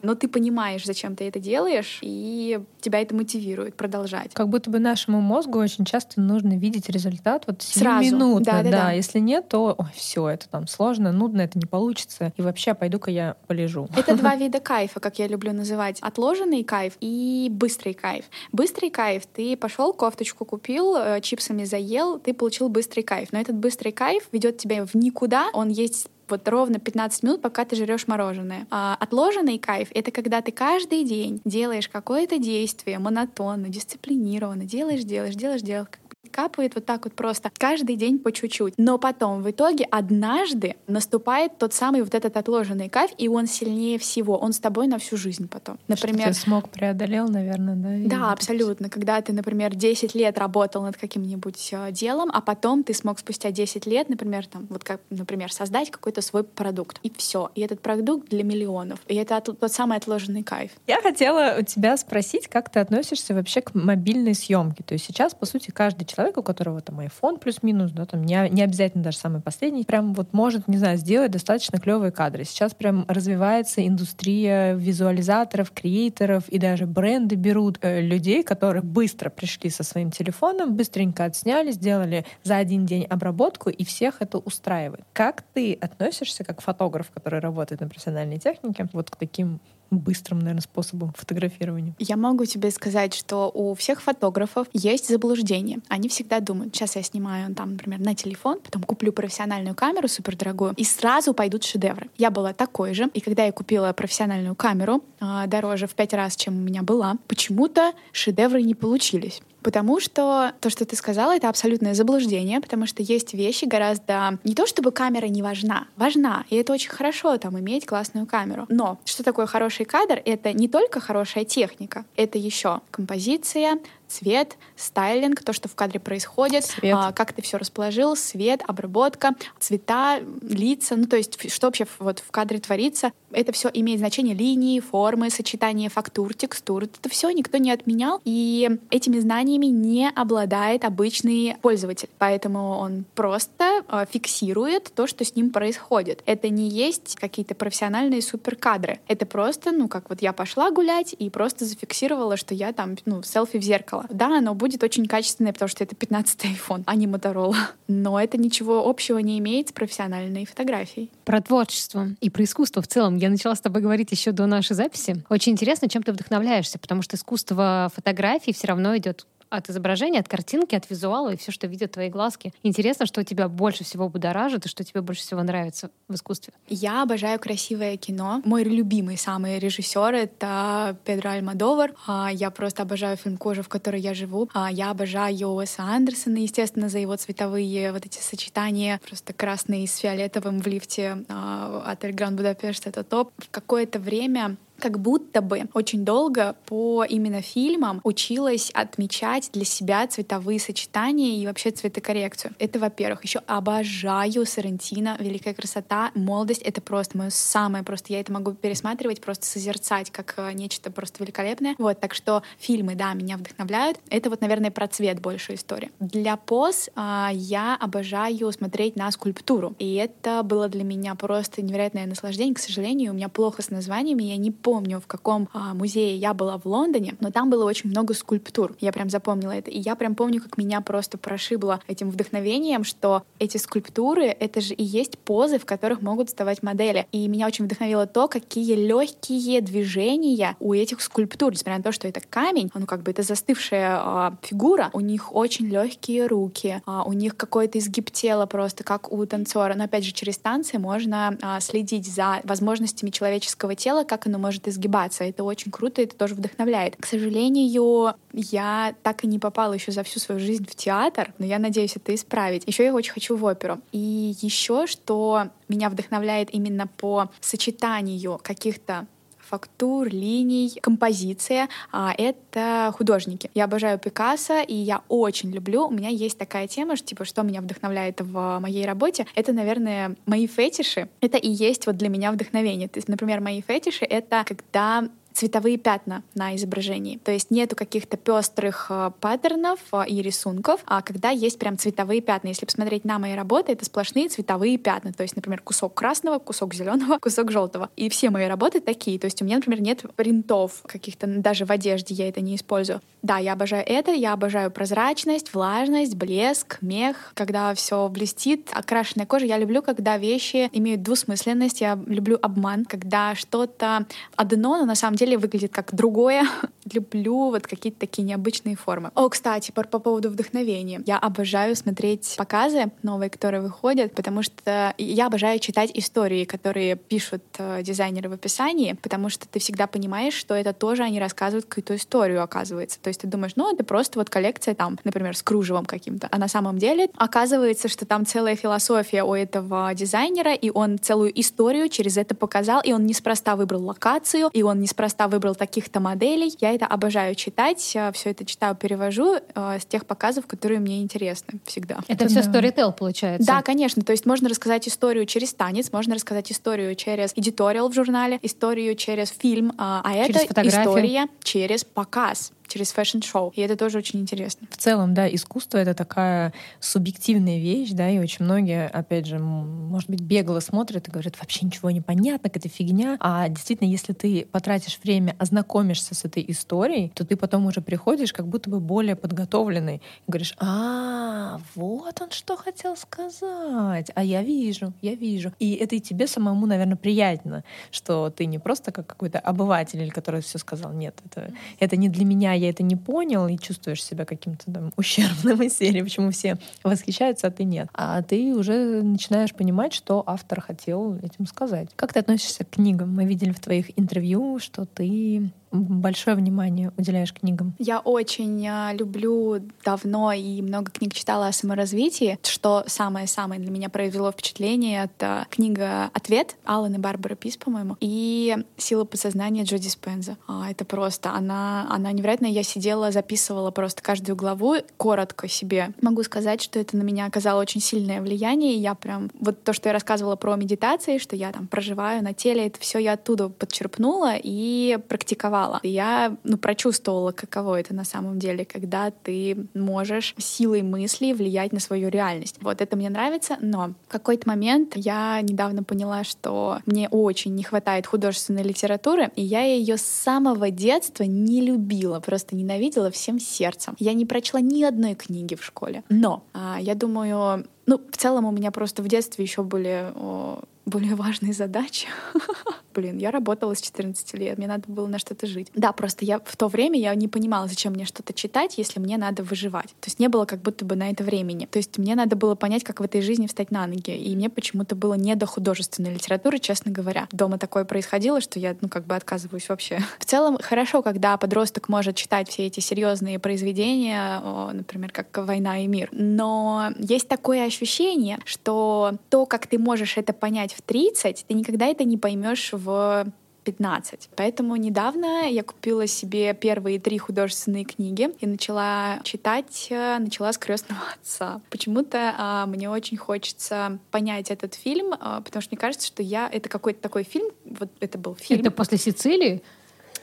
Но ты понимаешь, зачем ты это делаешь, и тебя это мотивирует продолжать. Как будто бы нашему мозгу очень часто нужно видеть результат вот Сразу. минут. Да, да, да. Если нет, то ой, все, это там сложно, нудно, это не получится. И вообще, пойду-ка я полежу. Это два вида кайфа, как я люблю называть. Отложенный кайф и быстрый кайф. Быстрый кайф. Ты пошел, кофточку купил, э, чипсами заел, ты получил быстрый кайф. Но этот быстрый кайф ведет тебя в никуда. Он есть вот ровно 15 минут, пока ты жрешь мороженое. А отложенный кайф — это когда ты каждый день делаешь какое-то действие монотонно, дисциплинированно, делаешь, делаешь, делаешь, делаешь, капает вот так вот просто каждый день по чуть-чуть. Но потом в итоге однажды наступает тот самый вот этот отложенный кайф, и он сильнее всего. Он с тобой на всю жизнь потом. Например, Что ты смог преодолел, наверное, да? Да, абсолютно. Когда ты, например, 10 лет работал над каким-нибудь э, делом, а потом ты смог спустя 10 лет, например, там, вот как, например, создать какой-то свой продукт. И все. И этот продукт для миллионов. И это тот самый отложенный кайф. Я хотела у тебя спросить, как ты относишься вообще к мобильной съемке. То есть сейчас, по сути, каждый человек человек, у которого там iPhone плюс-минус, да, там не, не обязательно даже самый последний, прям вот может, не знаю, сделать достаточно клевые кадры. Сейчас прям развивается индустрия визуализаторов, креаторов и даже бренды берут э, людей, которые быстро пришли со своим телефоном, быстренько отсняли, сделали за один день обработку, и всех это устраивает. Как ты относишься как фотограф, который работает на профессиональной технике, вот к таким быстрым, наверное, способом фотографирования. Я могу тебе сказать, что у всех фотографов есть заблуждение. Они всегда думают, сейчас я снимаю там, например, на телефон, потом куплю профессиональную камеру супердорогую, и сразу пойдут шедевры. Я была такой же, и когда я купила профессиональную камеру, э, дороже в пять раз, чем у меня была, почему-то шедевры не получились. Потому что то, что ты сказала, это абсолютное заблуждение, потому что есть вещи гораздо... Не то чтобы камера не важна, важна, и это очень хорошо там иметь классную камеру. Но что такое хороший кадр? Это не только хорошая техника, это еще композиция, цвет, стайлинг, то, что в кадре происходит, а, как ты все расположил, свет, обработка, цвета, лица, ну то есть что вообще вот в кадре творится, это все имеет значение линии, формы, сочетание фактур, текстур. Это все никто не отменял, и этими знаниями не обладает обычный пользователь. Поэтому он просто э, фиксирует то, что с ним происходит. Это не есть какие-то профессиональные суперкадры. Это просто, ну, как вот я пошла гулять и просто зафиксировала, что я там, ну, селфи в зеркало. Да, оно будет очень качественное, потому что это 15-й iPhone, а не Motorola. Но это ничего общего не имеет с профессиональной фотографией. Про творчество и про искусство в целом я начала с тобой говорить еще до нашей записи. Очень интересно, чем ты вдохновляешься, потому что искусство фотографии все равно идет от изображения, от картинки, от визуала и все, что видят твои глазки. Интересно, что тебя больше всего будоражит и что тебе больше всего нравится в искусстве. Я обожаю красивое кино. Мой любимый самый режиссер — это Педро Альмадовар. А, я просто обожаю фильм «Кожа, в которой я живу». А, я обожаю Уэса Андерсона, естественно, за его цветовые вот эти сочетания. Просто красный с фиолетовым в лифте а, отель Гранд Будапешт — это топ. В какое-то время как будто бы очень долго по именно фильмам училась отмечать для себя цветовые сочетания и вообще цветокоррекцию. Это, во-первых. Еще обожаю Сарантино, «Великая красота», «Молодость». Это просто мое самое просто. Я это могу пересматривать, просто созерцать как э, нечто просто великолепное. Вот, так что фильмы, да, меня вдохновляют. Это вот, наверное, про цвет больше история. Для поз а, я обожаю смотреть на скульптуру. И это было для меня просто невероятное наслаждение. К сожалению, у меня плохо с названиями, я не помню помню, в каком а, музее я была в Лондоне, но там было очень много скульптур. Я прям запомнила это. И я прям помню, как меня просто прошибло этим вдохновением, что эти скульптуры — это же и есть позы, в которых могут вставать модели. И меня очень вдохновило то, какие легкие движения у этих скульптур, несмотря на то, что это камень, ну как бы это застывшая а, фигура, у них очень легкие руки, а, у них какой-то изгиб тела просто, как у танцора. Но опять же, через танцы можно а, следить за возможностями человеческого тела, как оно может может изгибаться. Это очень круто, это тоже вдохновляет. К сожалению, я так и не попала еще за всю свою жизнь в театр, но я надеюсь это исправить. Еще я очень хочу в оперу. И еще, что меня вдохновляет именно по сочетанию каких-то фактур, линий, композиция. А это художники. Я обожаю Пикассо, и я очень люблю. У меня есть такая тема, что, типа, что меня вдохновляет в моей работе. Это, наверное, мои фетиши. Это и есть вот для меня вдохновение. То есть, например, мои фетиши — это когда цветовые пятна на изображении. То есть нету каких-то пестрых э, паттернов э, и рисунков, а когда есть прям цветовые пятна. Если посмотреть на мои работы, это сплошные цветовые пятна. То есть, например, кусок красного, кусок зеленого, кусок желтого. И все мои работы такие. То есть у меня, например, нет принтов каких-то, даже в одежде я это не использую. Да, я обожаю это, я обожаю прозрачность, влажность, блеск, мех, когда все блестит, окрашенная кожа. Я люблю, когда вещи имеют двусмысленность, я люблю обман, когда что-то одно, но на самом деле выглядит как другое. Люблю вот какие-то такие необычные формы. О, кстати, по, по поводу вдохновения. Я обожаю смотреть показы новые, которые выходят, потому что я обожаю читать истории, которые пишут э, дизайнеры в описании, потому что ты всегда понимаешь, что это тоже они рассказывают какую-то историю, оказывается. То есть ты думаешь, ну, это просто вот коллекция там, например, с кружевом каким-то. А на самом деле оказывается, что там целая философия у этого дизайнера, и он целую историю через это показал, и он неспроста выбрал локацию, и он неспроста неспроста выбрал таких-то моделей. Я это обожаю читать, э, все это читаю, перевожу э, с тех показов, которые мне интересны всегда. Это, это все storytelling получается? Да, конечно. То есть можно рассказать историю через танец, можно рассказать историю через editorial в журнале, историю через фильм, а, а через это фотографию. история через показ через fashion-шоу. И это тоже очень интересно. В целом, да, искусство — это такая субъективная вещь, да, и очень многие, опять же, может быть, бегло смотрят и говорят, вообще ничего не понятно, какая-то фигня. А действительно, если ты потратишь время, ознакомишься с этой историей, то ты потом уже приходишь как будто бы более подготовленный и говоришь, а, вот он что хотел сказать, а я вижу, я вижу. И это и тебе самому, наверное, приятно, что ты не просто как какой-то обыватель, который все сказал, нет, это, это не для меня, я это не понял, и чувствуешь себя каким-то там ущербным из серии, почему все восхищаются, а ты нет. А ты уже начинаешь понимать, что автор хотел этим сказать. Как ты относишься к книгам? Мы видели в твоих интервью, что ты большое внимание уделяешь книгам? Я очень э, люблю давно и много книг читала о саморазвитии. Что самое-самое для меня произвело впечатление, это книга «Ответ» Аллан и Барбара Пис, по-моему, и «Сила подсознания» Джоди Спенза. А, это просто, она, она невероятная. Я сидела, записывала просто каждую главу, коротко себе. Могу сказать, что это на меня оказало очень сильное влияние, я прям... Вот то, что я рассказывала про медитации, что я там проживаю на теле, это все я оттуда подчерпнула и практиковала. И я, ну, прочувствовала, каково это на самом деле, когда ты можешь силой мысли влиять на свою реальность. Вот это мне нравится, но в какой-то момент я недавно поняла, что мне очень не хватает художественной литературы, и я ее с самого детства не любила, просто ненавидела всем сердцем. Я не прочла ни одной книги в школе. Но а, я думаю, ну, в целом у меня просто в детстве еще были о, более важные задачи. Блин, я работала с 14 лет, мне надо было на что-то жить. Да, просто я в то время я не понимала, зачем мне что-то читать, если мне надо выживать. То есть не было как будто бы на это времени. То есть мне надо было понять, как в этой жизни встать на ноги. И мне почему-то было не до художественной литературы, честно говоря. Дома такое происходило, что я, ну, как бы отказываюсь вообще. В целом, хорошо, когда подросток может читать все эти серьезные произведения, например, как «Война и мир». Но есть такое ощущение, что то, как ты можешь это понять в 30, ты никогда это не поймешь в 15. Поэтому недавно я купила себе первые три художественные книги и начала читать, э, начала с крестного отца. Почему-то а, мне очень хочется понять этот фильм, а, потому что мне кажется, что я это какой-то такой фильм, вот это был фильм. Это после Сицилии?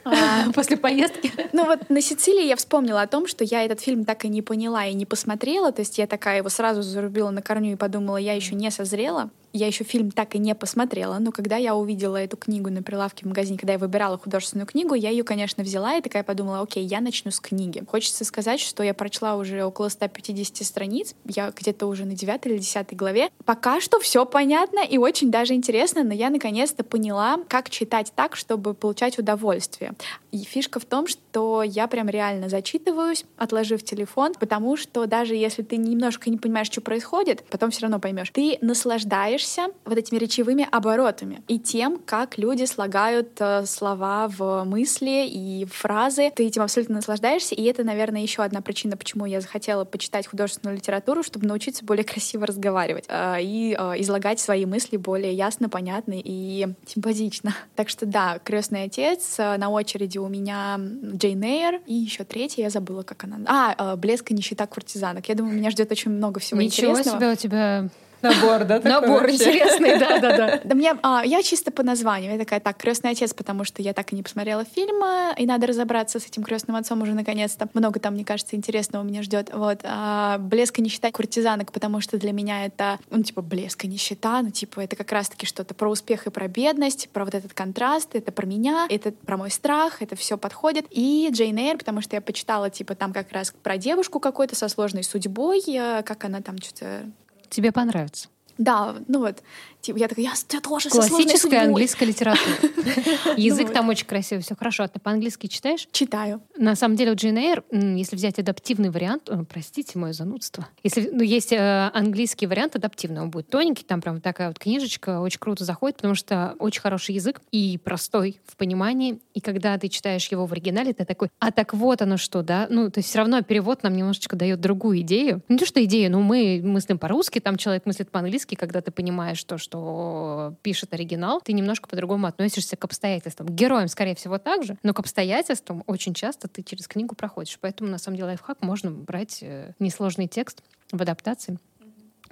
А, после поездки. Ну вот на Сицилии я вспомнила о том, что я этот фильм так и не поняла и не посмотрела. То есть я такая его сразу зарубила на корню и подумала, я еще не созрела я еще фильм так и не посмотрела, но когда я увидела эту книгу на прилавке в магазине, когда я выбирала художественную книгу, я ее, конечно, взяла и такая подумала, окей, я начну с книги. Хочется сказать, что я прочла уже около 150 страниц, я где-то уже на 9 или 10 главе. Пока что все понятно и очень даже интересно, но я наконец-то поняла, как читать так, чтобы получать удовольствие. И фишка в том, что я прям реально зачитываюсь, отложив телефон, потому что даже если ты немножко не понимаешь, что происходит, потом все равно поймешь. Ты наслаждаешься вот этими речевыми оборотами и тем, как люди слагают э, слова в мысли и фразы. Ты этим абсолютно наслаждаешься, и это, наверное, еще одна причина, почему я захотела почитать художественную литературу, чтобы научиться более красиво разговаривать э, и э, излагать свои мысли более ясно, понятно и симпатично. Так что да, крестный отец э, на очереди у меня Джейн Эйр, и еще третья, я забыла, как она. А, э, «Блеск и нищета куртизанок». Я думаю, меня ждет очень много всего Ничего интересного. себе у тебя Набор, да? Набор интересный, да, да, да. Да мне, а, я чисто по названию. Я такая, так, крестный отец, потому что я так и не посмотрела фильм, и надо разобраться с этим крестным отцом уже наконец-то. Много там, мне кажется, интересного меня ждет. Вот. А, блеск и нищета куртизанок, потому что для меня это, ну, типа, блеск и нищета, ну, типа, это как раз-таки что-то про успех и про бедность, про вот этот контраст, это про меня, это про мой страх, это все подходит. И Джейн Эйр, потому что я почитала, типа, там как раз про девушку какой-то со сложной судьбой, э, как она там что-то Тебе понравится. Да, ну вот, Типа, я такая, я, я тоже Классическая английская литература. Язык там очень красивый, все хорошо. А ты по-английски читаешь? Читаю. На самом деле у Джейн Эйр, если взять адаптивный вариант, простите мое занудство, если ну, есть э, английский вариант адаптивный, он будет тоненький, там прям такая вот книжечка, очень круто заходит, потому что очень хороший язык и простой в понимании. И когда ты читаешь его в оригинале, ты такой, а так вот оно что, да? Ну, то есть все равно перевод нам немножечко дает другую идею. Не то, что идею, но мы мыслим по-русски, там человек мыслит по-английски, когда ты понимаешь то, что что пишет оригинал, ты немножко по-другому относишься к обстоятельствам. К героям, скорее всего, так же, но к обстоятельствам очень часто ты через книгу проходишь. Поэтому, на самом деле, лайфхак можно брать э, несложный текст в адаптации.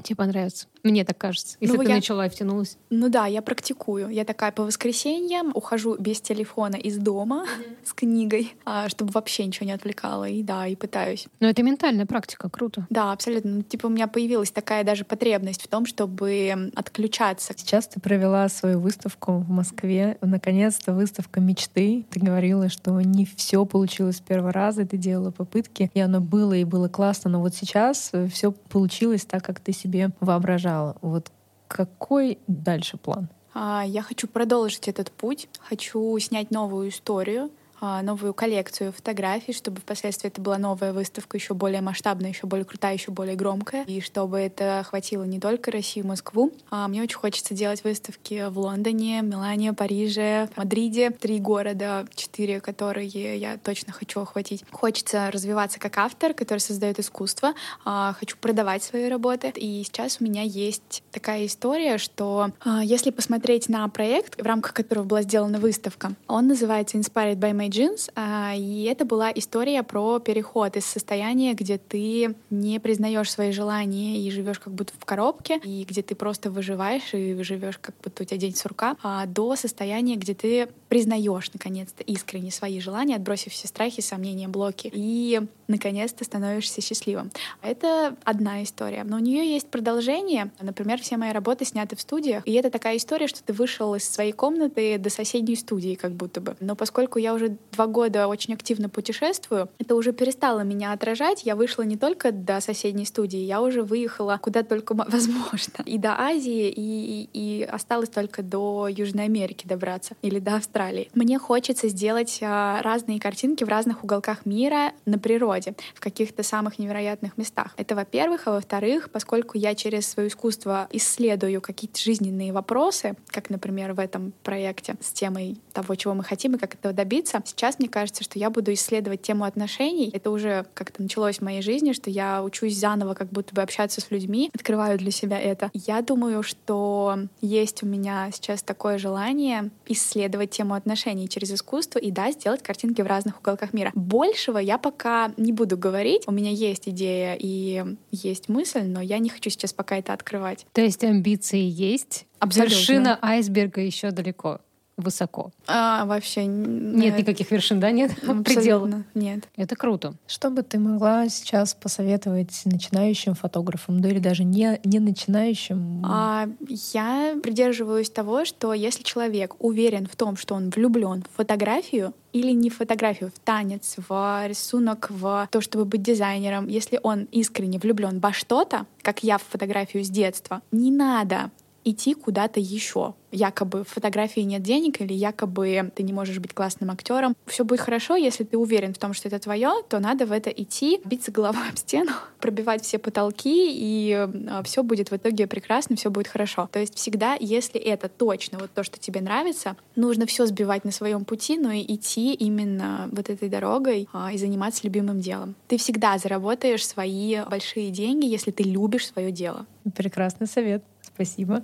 Тебе понравится. Мне так кажется, если ну, ты я... начала и втянулась. Ну да, я практикую. Я такая по воскресеньям ухожу без телефона из дома mm-hmm. с книгой, а, чтобы вообще ничего не отвлекало. И да, и пытаюсь. Но это ментальная практика, круто. Да, абсолютно. Ну, типа у меня появилась такая даже потребность в том, чтобы отключаться. Сейчас ты провела свою выставку в Москве. Наконец-то выставка мечты. Ты говорила, что не все получилось с первого раза, ты делала попытки, и оно было, и было классно. Но вот сейчас все получилось так, как ты себе воображала начала. Вот какой дальше план? А, я хочу продолжить этот путь, хочу снять новую историю, новую коллекцию фотографий, чтобы впоследствии это была новая выставка, еще более масштабная, еще более крутая, еще более громкая, и чтобы это охватило не только Россию, Москву. А мне очень хочется делать выставки в Лондоне, Милане, Париже, Мадриде. Три города, четыре, которые я точно хочу охватить. Хочется развиваться как автор, который создает искусство. А, хочу продавать свои работы. И сейчас у меня есть такая история, что если посмотреть на проект, в рамках которого была сделана выставка, он называется Inspired by My Jeans, а, и это была история про переход из состояния, где ты не признаешь свои желания и живешь как будто в коробке, и где ты просто выживаешь и живешь как будто у тебя день сурка, а, до состояния, где ты признаешь наконец-то искренне свои желания, отбросив все страхи, сомнения, блоки, и наконец-то становишься счастливым. Это одна история, но у нее есть продолжение. Например, все мои работы сняты в студиях, и это такая история, что ты вышел из своей комнаты до соседней студии, как будто бы. Но поскольку я уже два года очень активно путешествую, это уже перестало меня отражать. Я вышла не только до соседней студии, я уже выехала куда только возможно. И до Азии, и, и, и осталось только до Южной Америки добраться или до Австралии. Мне хочется сделать а, разные картинки в разных уголках мира на природе, в каких-то самых невероятных местах. Это во-первых, а во-вторых, поскольку я через свое искусство исследую какие-то жизненные вопросы, как, например, в этом проекте с темой того, чего мы хотим и как этого добиться, сейчас мне кажется, что я буду исследовать тему отношений. Это уже как-то началось в моей жизни, что я учусь заново как будто бы общаться с людьми, открываю для себя это. Я думаю, что есть у меня сейчас такое желание исследовать тему отношений через искусство и, да, сделать картинки в разных уголках мира. Большего я пока не буду говорить. У меня есть идея и есть мысль, но я не хочу сейчас пока это открывать. То есть амбиции есть, Абсолютно. вершина айсберга еще далеко высоко. А, вообще нет никаких вершин, да, нет? Предел. Нет. Это круто. Что бы ты могла сейчас посоветовать начинающим фотографам, да или даже не, не начинающим? А, я придерживаюсь того, что если человек уверен в том, что он влюблен в фотографию, или не в фотографию, в танец, в рисунок, в то, чтобы быть дизайнером, если он искренне влюблен во что-то, как я в фотографию с детства, не надо идти куда-то еще. Якобы в фотографии нет денег или якобы ты не можешь быть классным актером. Все будет хорошо, если ты уверен в том, что это твое, то надо в это идти, биться головой об стену, пробивать все потолки, и а, все будет в итоге прекрасно, все будет хорошо. То есть всегда, если это точно вот то, что тебе нравится, нужно все сбивать на своем пути, но и идти именно вот этой дорогой а, и заниматься любимым делом. Ты всегда заработаешь свои большие деньги, если ты любишь свое дело. Прекрасный совет. Спасибо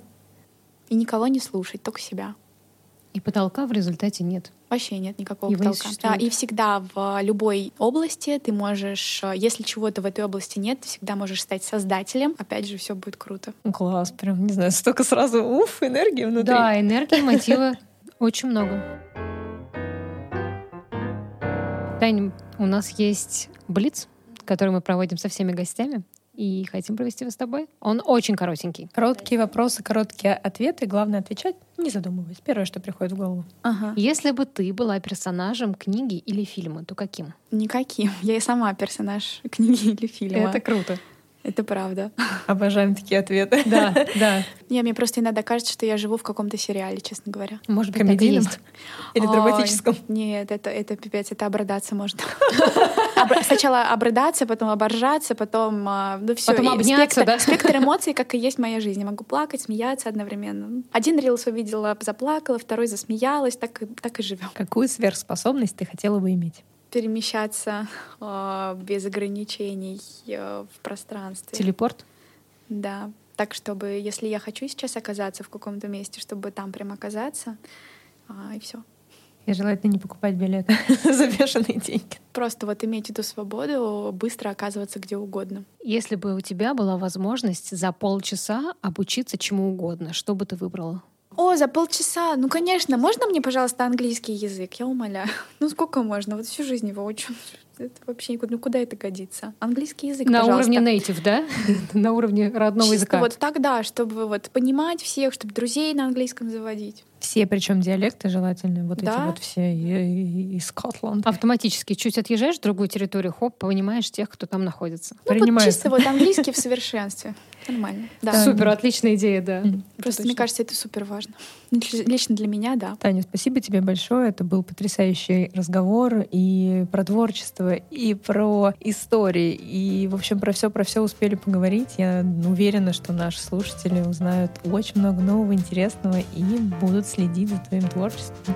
и никого не слушать, только себя. И потолка в результате нет. Вообще нет никакого Его потолка. Да, и всегда в любой области ты можешь, если чего-то в этой области нет, ты всегда можешь стать создателем. Опять же, все будет круто. Класс, прям, не знаю, столько сразу, уф, энергии внутри. Да, энергии, мотива очень много. Тань, у нас есть блиц, который мы проводим со всеми гостями и хотим провести его с тобой. Он очень коротенький. Короткие вопросы, короткие ответы. Главное отвечать, не задумываясь. Первое, что приходит в голову. Ага. Если бы ты была персонажем книги или фильма, то каким? Никаким. Я и сама персонаж книги или фильма. Это круто. Это правда. Обожаем такие ответы. Да, да. Не, мне просто иногда кажется, что я живу в каком-то сериале, честно говоря. Может быть, комедийном? Или драматическом? Нет, это, это пипец, это обрыдаться можно. Сначала обрыдаться, потом оборжаться, потом... А, ну, все. Потом обняться, да? Спектр эмоций, как и есть моя жизнь. Я могу плакать, смеяться одновременно. Один рилс увидела, заплакала, второй засмеялась, так, так и живем. Какую сверхспособность ты хотела бы иметь? Перемещаться э, без ограничений э, в пространстве. Телепорт? Да. Так, чтобы, если я хочу сейчас оказаться в каком-то месте, чтобы там прям оказаться, э, и все. И желательно не покупать билеты за бешеные деньги. Просто вот иметь эту свободу, быстро оказываться где угодно. Если бы у тебя была возможность за полчаса обучиться чему угодно, что бы ты выбрала? О, за полчаса. Ну, конечно. Можно мне, пожалуйста, английский язык? Я умоляю. Ну, сколько можно? Вот всю жизнь его учу. Это вообще никуда, ну куда это годится? Английский язык, На пожалуйста. уровне native, да? На уровне родного Чисто языка. вот тогда, чтобы вот понимать всех, чтобы друзей на английском заводить. Все, причем диалекты желательно, вот да. эти вот все из Скотланд. Автоматически чуть отъезжаешь в другую территорию, хоп, понимаешь тех, кто там находится. Ну, вот чисто вот английский в совершенстве. Нормально. Да. Супер, отличная идея, да. Просто мне кажется, это супер важно. Лично для меня, да. Таня, спасибо тебе большое. Это был потрясающий разговор и про творчество, и про истории, и, в общем, про все, про все успели поговорить. Я уверена, что наши слушатели узнают очень много нового, интересного и будут следить за твоим творчеством.